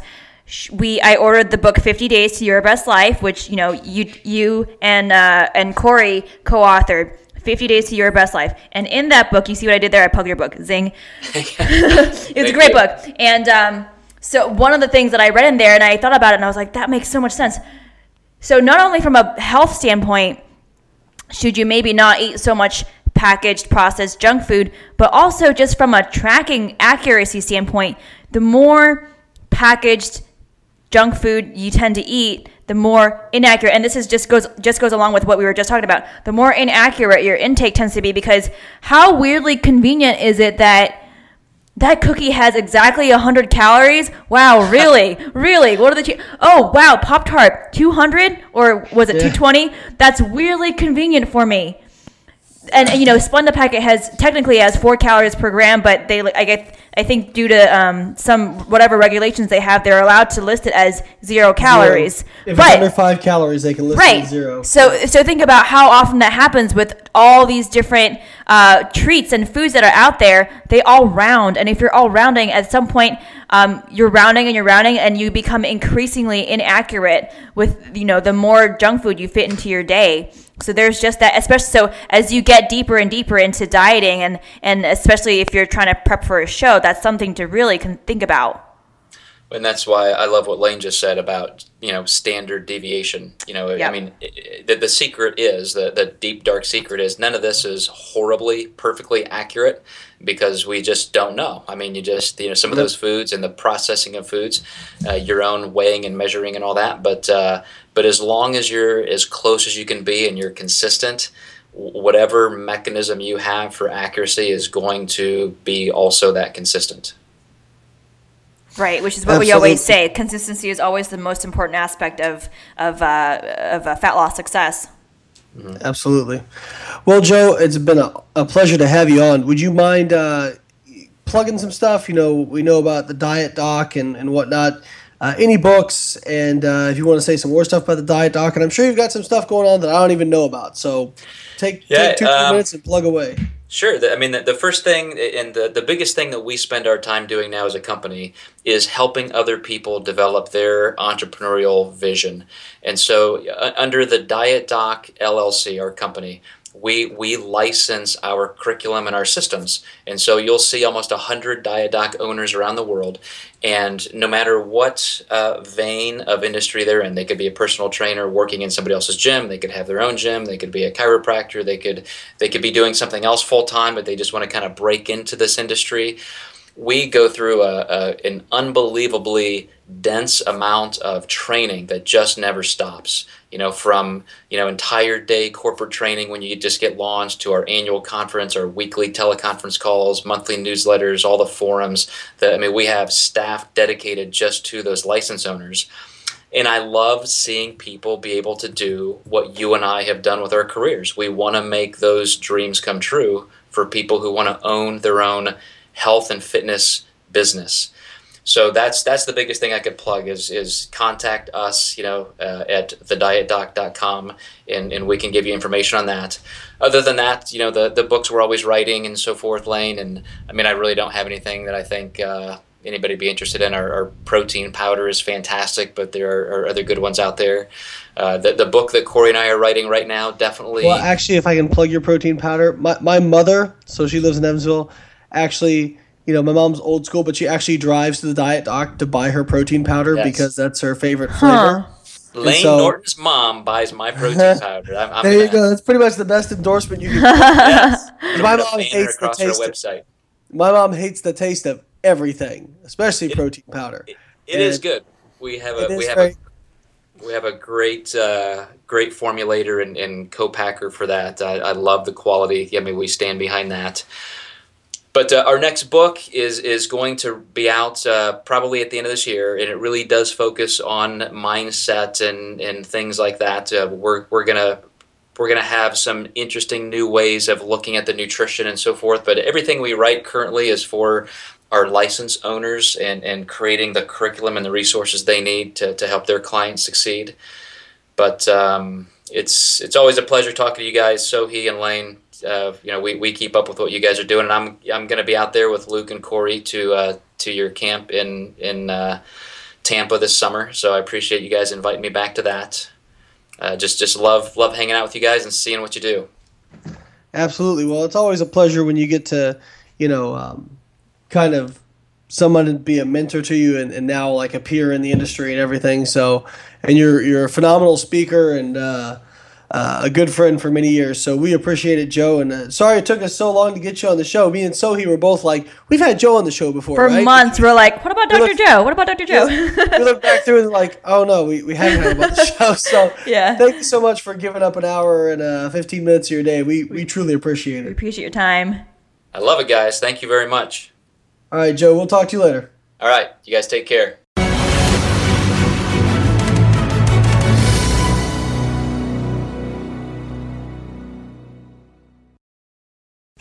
we I ordered the book Fifty Days to Your Best Life, which you know you you and uh, and Corey co-authored. 50 Days to Your Best Life. And in that book, you see what I did there? I plugged your book. Zing. *laughs* *laughs* it's a great
you.
book. And um, so one of the things that I read in there, and I thought about it, and I was like, that makes so much sense. So not only from a health standpoint, should you maybe not eat so much packaged processed junk food but also just from a tracking accuracy standpoint the more packaged junk food you tend to eat the more inaccurate and this is just goes just goes along with what we were just talking about the more inaccurate your intake tends to be because how weirdly convenient is it that that cookie has exactly 100 calories. Wow, *laughs* really? really? What are the ch- Oh, wow, Pop Tart 200 or was it
Yeah.
220? That's weirdly convenient for me. And, and, you know, Splenda packet has technically has 4 calories per gram, but they I get I think due to um, some whatever regulations they have, they're allowed to list it as 0 calories.
If
but
it's under five calories, they can list it
right
at zero.
so so think about how often that happens with all these different uh, treats and foods that are out there they all round and if you're all rounding at some point um, you're rounding and you're rounding and you become increasingly inaccurate with you know the more junk food you fit into your day so there's just that especially so as you get deeper and deeper into dieting and and especially if you're trying to prep for a show that's something to really think about
And that's why I love what Layne just said about you know standard deviation. You know,
Yeah.
I mean, the, the secret is the the deep dark secret is none of this is horribly perfectly accurate because we just don't know. I mean, you just you know some of those foods and the processing of foods, uh, your own weighing and measuring and all that. But uh, but as long as you're as close as you can be and you're consistent. Whatever mechanism you have for accuracy is going to be also that consistent.
Right, which is what we always say. Consistency is always the most important aspect of of uh, of uh, fat loss success.
Absolutely. Well, Joe, it's been a, a pleasure to have you on. Would you mind uh, plugging some stuff? You know, we know about the diet doc and, and whatnot. Uh, any books, and uh, if you want to say some more stuff about the diet doc, and I'm sure you've got some stuff going on that I don't even know about. So take,
Yeah,
take two
um,
minutes and plug away.
Sure. I mean, the, first thing and the, the biggest thing that we spend our time doing now as a company is helping other people develop their entrepreneurial vision. And so, uh, under the Diet Doc LLC, our company, we, we license our curriculum and our systems. And so, you'll see almost 100 Diet Doc owners around the world. And no matter what uh, vein of industry they're in, they could be a personal trainer working in somebody else's gym. They could have their own gym. They could be a chiropractor. They could they could be doing something else full time, but they just want to kind of break into this industry. We go through a, a, an unbelievably dense amount of training that just never stops. You know, from you know entire day corporate training when you just get launched to our annual conference, our weekly teleconference calls, monthly newsletters, all the forums. That I mean, we have staff dedicated just to those license owners. And I love seeing people be able to do what you and I have done with our careers. We want to make those dreams come true for people who want to own their own health and fitness business. So that's that's the biggest thing I could plug is is contact us, you know, uh, at thedietdoc.com, and and we can give you information on that. Other than that, you know, the the books we're always writing and so forth, Layne. And I mean, I really don't have anything that I think. Uh, anybody be interested in our, our, protein powder is fantastic but there are, are other good ones out there uh, the, the book that corey and i are writing right now definitely
well actually if i can plug your protein powder my, my mother so she lives in evansville actually you know, my mom's old school, but she actually drives to the diet doc to buy her protein powder yes. because that's her favorite flavor. Huh.
Layne so, Norton's mom buys my protein *laughs* powder. I'm, I'm
there you go. That's pretty much the best endorsement you can. *laughs* yes. My mom hates the taste. Of, my mom hates the taste of everything, especially it, protein powder.
it, it is good. We have a we have great. a we have a great uh, great formulator and, and co-packer for that. I, I love the quality. I mean, we stand behind that. But uh, our next book is is going to be out uh, probably at the end of this year, and it really does focus on mindset and, and things like that. Uh, we're we're gonna we're gonna have some interesting new ways of looking at the nutrition and so forth. But everything we write currently is for our license owners and, and creating the curriculum and the resources they need to, to help their clients succeed. But um, it's it's always a pleasure talking to you guys, Sohee and Layne uh, you know, we, we keep up with what you guys are doing, and I'm I'm going to be out there with Luke and Corey to uh, to your camp in in uh, Tampa this summer. So I appreciate you guys inviting me back to that. Uh, just just love love hanging out with you guys and seeing what you do.
Absolutely. Well, it's always a pleasure when you get to, you know, um, kind of someone to be a mentor to you and, and now like a peer in the industry and everything. So, and you're you're a phenomenal speaker and uh, a good friend for many years. So we appreciate it, Joe. And uh, sorry it took us so long to get you on the show. Me and Sohee were both like, we've had Joe on the show before.
For
right?
months, we're like, what about Dr. Look, Joe? What about Dr. Joe?
we look back through and like, oh no, we, we haven't had him on the *laughs* show. So yeah, thank you so much for giving up an hour and uh, 15 minutes of your day. We, we truly appreciate it. We
appreciate your time.
I love it, guys. Thank you very much.
All right, Joe, we'll talk to you later.
All right. You guys take care.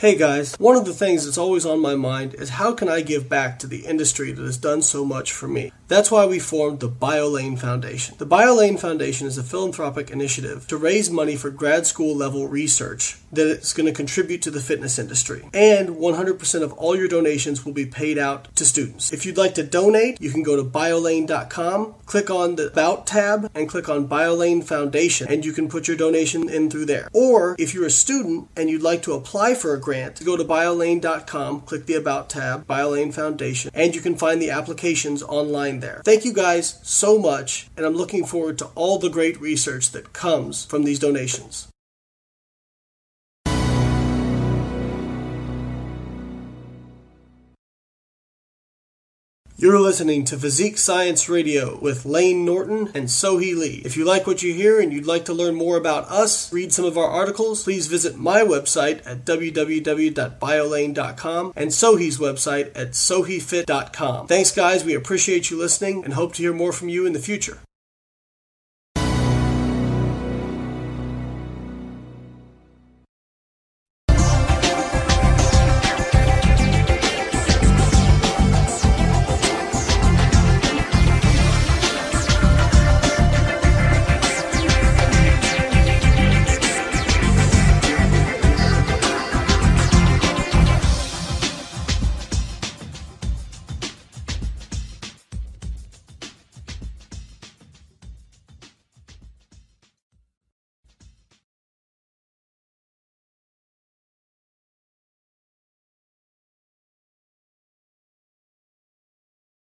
Hey guys, one of the things that's always on my mind is how can I give back to the industry that has done so much for me? That's why we formed the BioLayne Foundation. The BioLayne Foundation is a philanthropic initiative to raise money for grad school level research that is going to contribute to the fitness industry. And 100% of all your donations will be paid out to students. If you'd like to donate, you can go to biolayne.com, click on the About tab, and click on BioLayne Foundation, and you can put your donation in through there. Or if you're a student and you'd like to apply for a grant, go to biolayne.com, click the About tab, BioLayne Foundation, and you can find the applications online there. Thank you guys so much, and I'm looking forward to all the great research that comes from these donations. You're listening to Physique Science Radio with Layne Norton and Sohee Lee. If you like what you hear and you'd like to learn more about us, read some of our articles, please visit my website at www.biolayne.com and Sohee's website at soheefit.com. Thanks, guys. We appreciate you listening and hope to hear more from you in the future.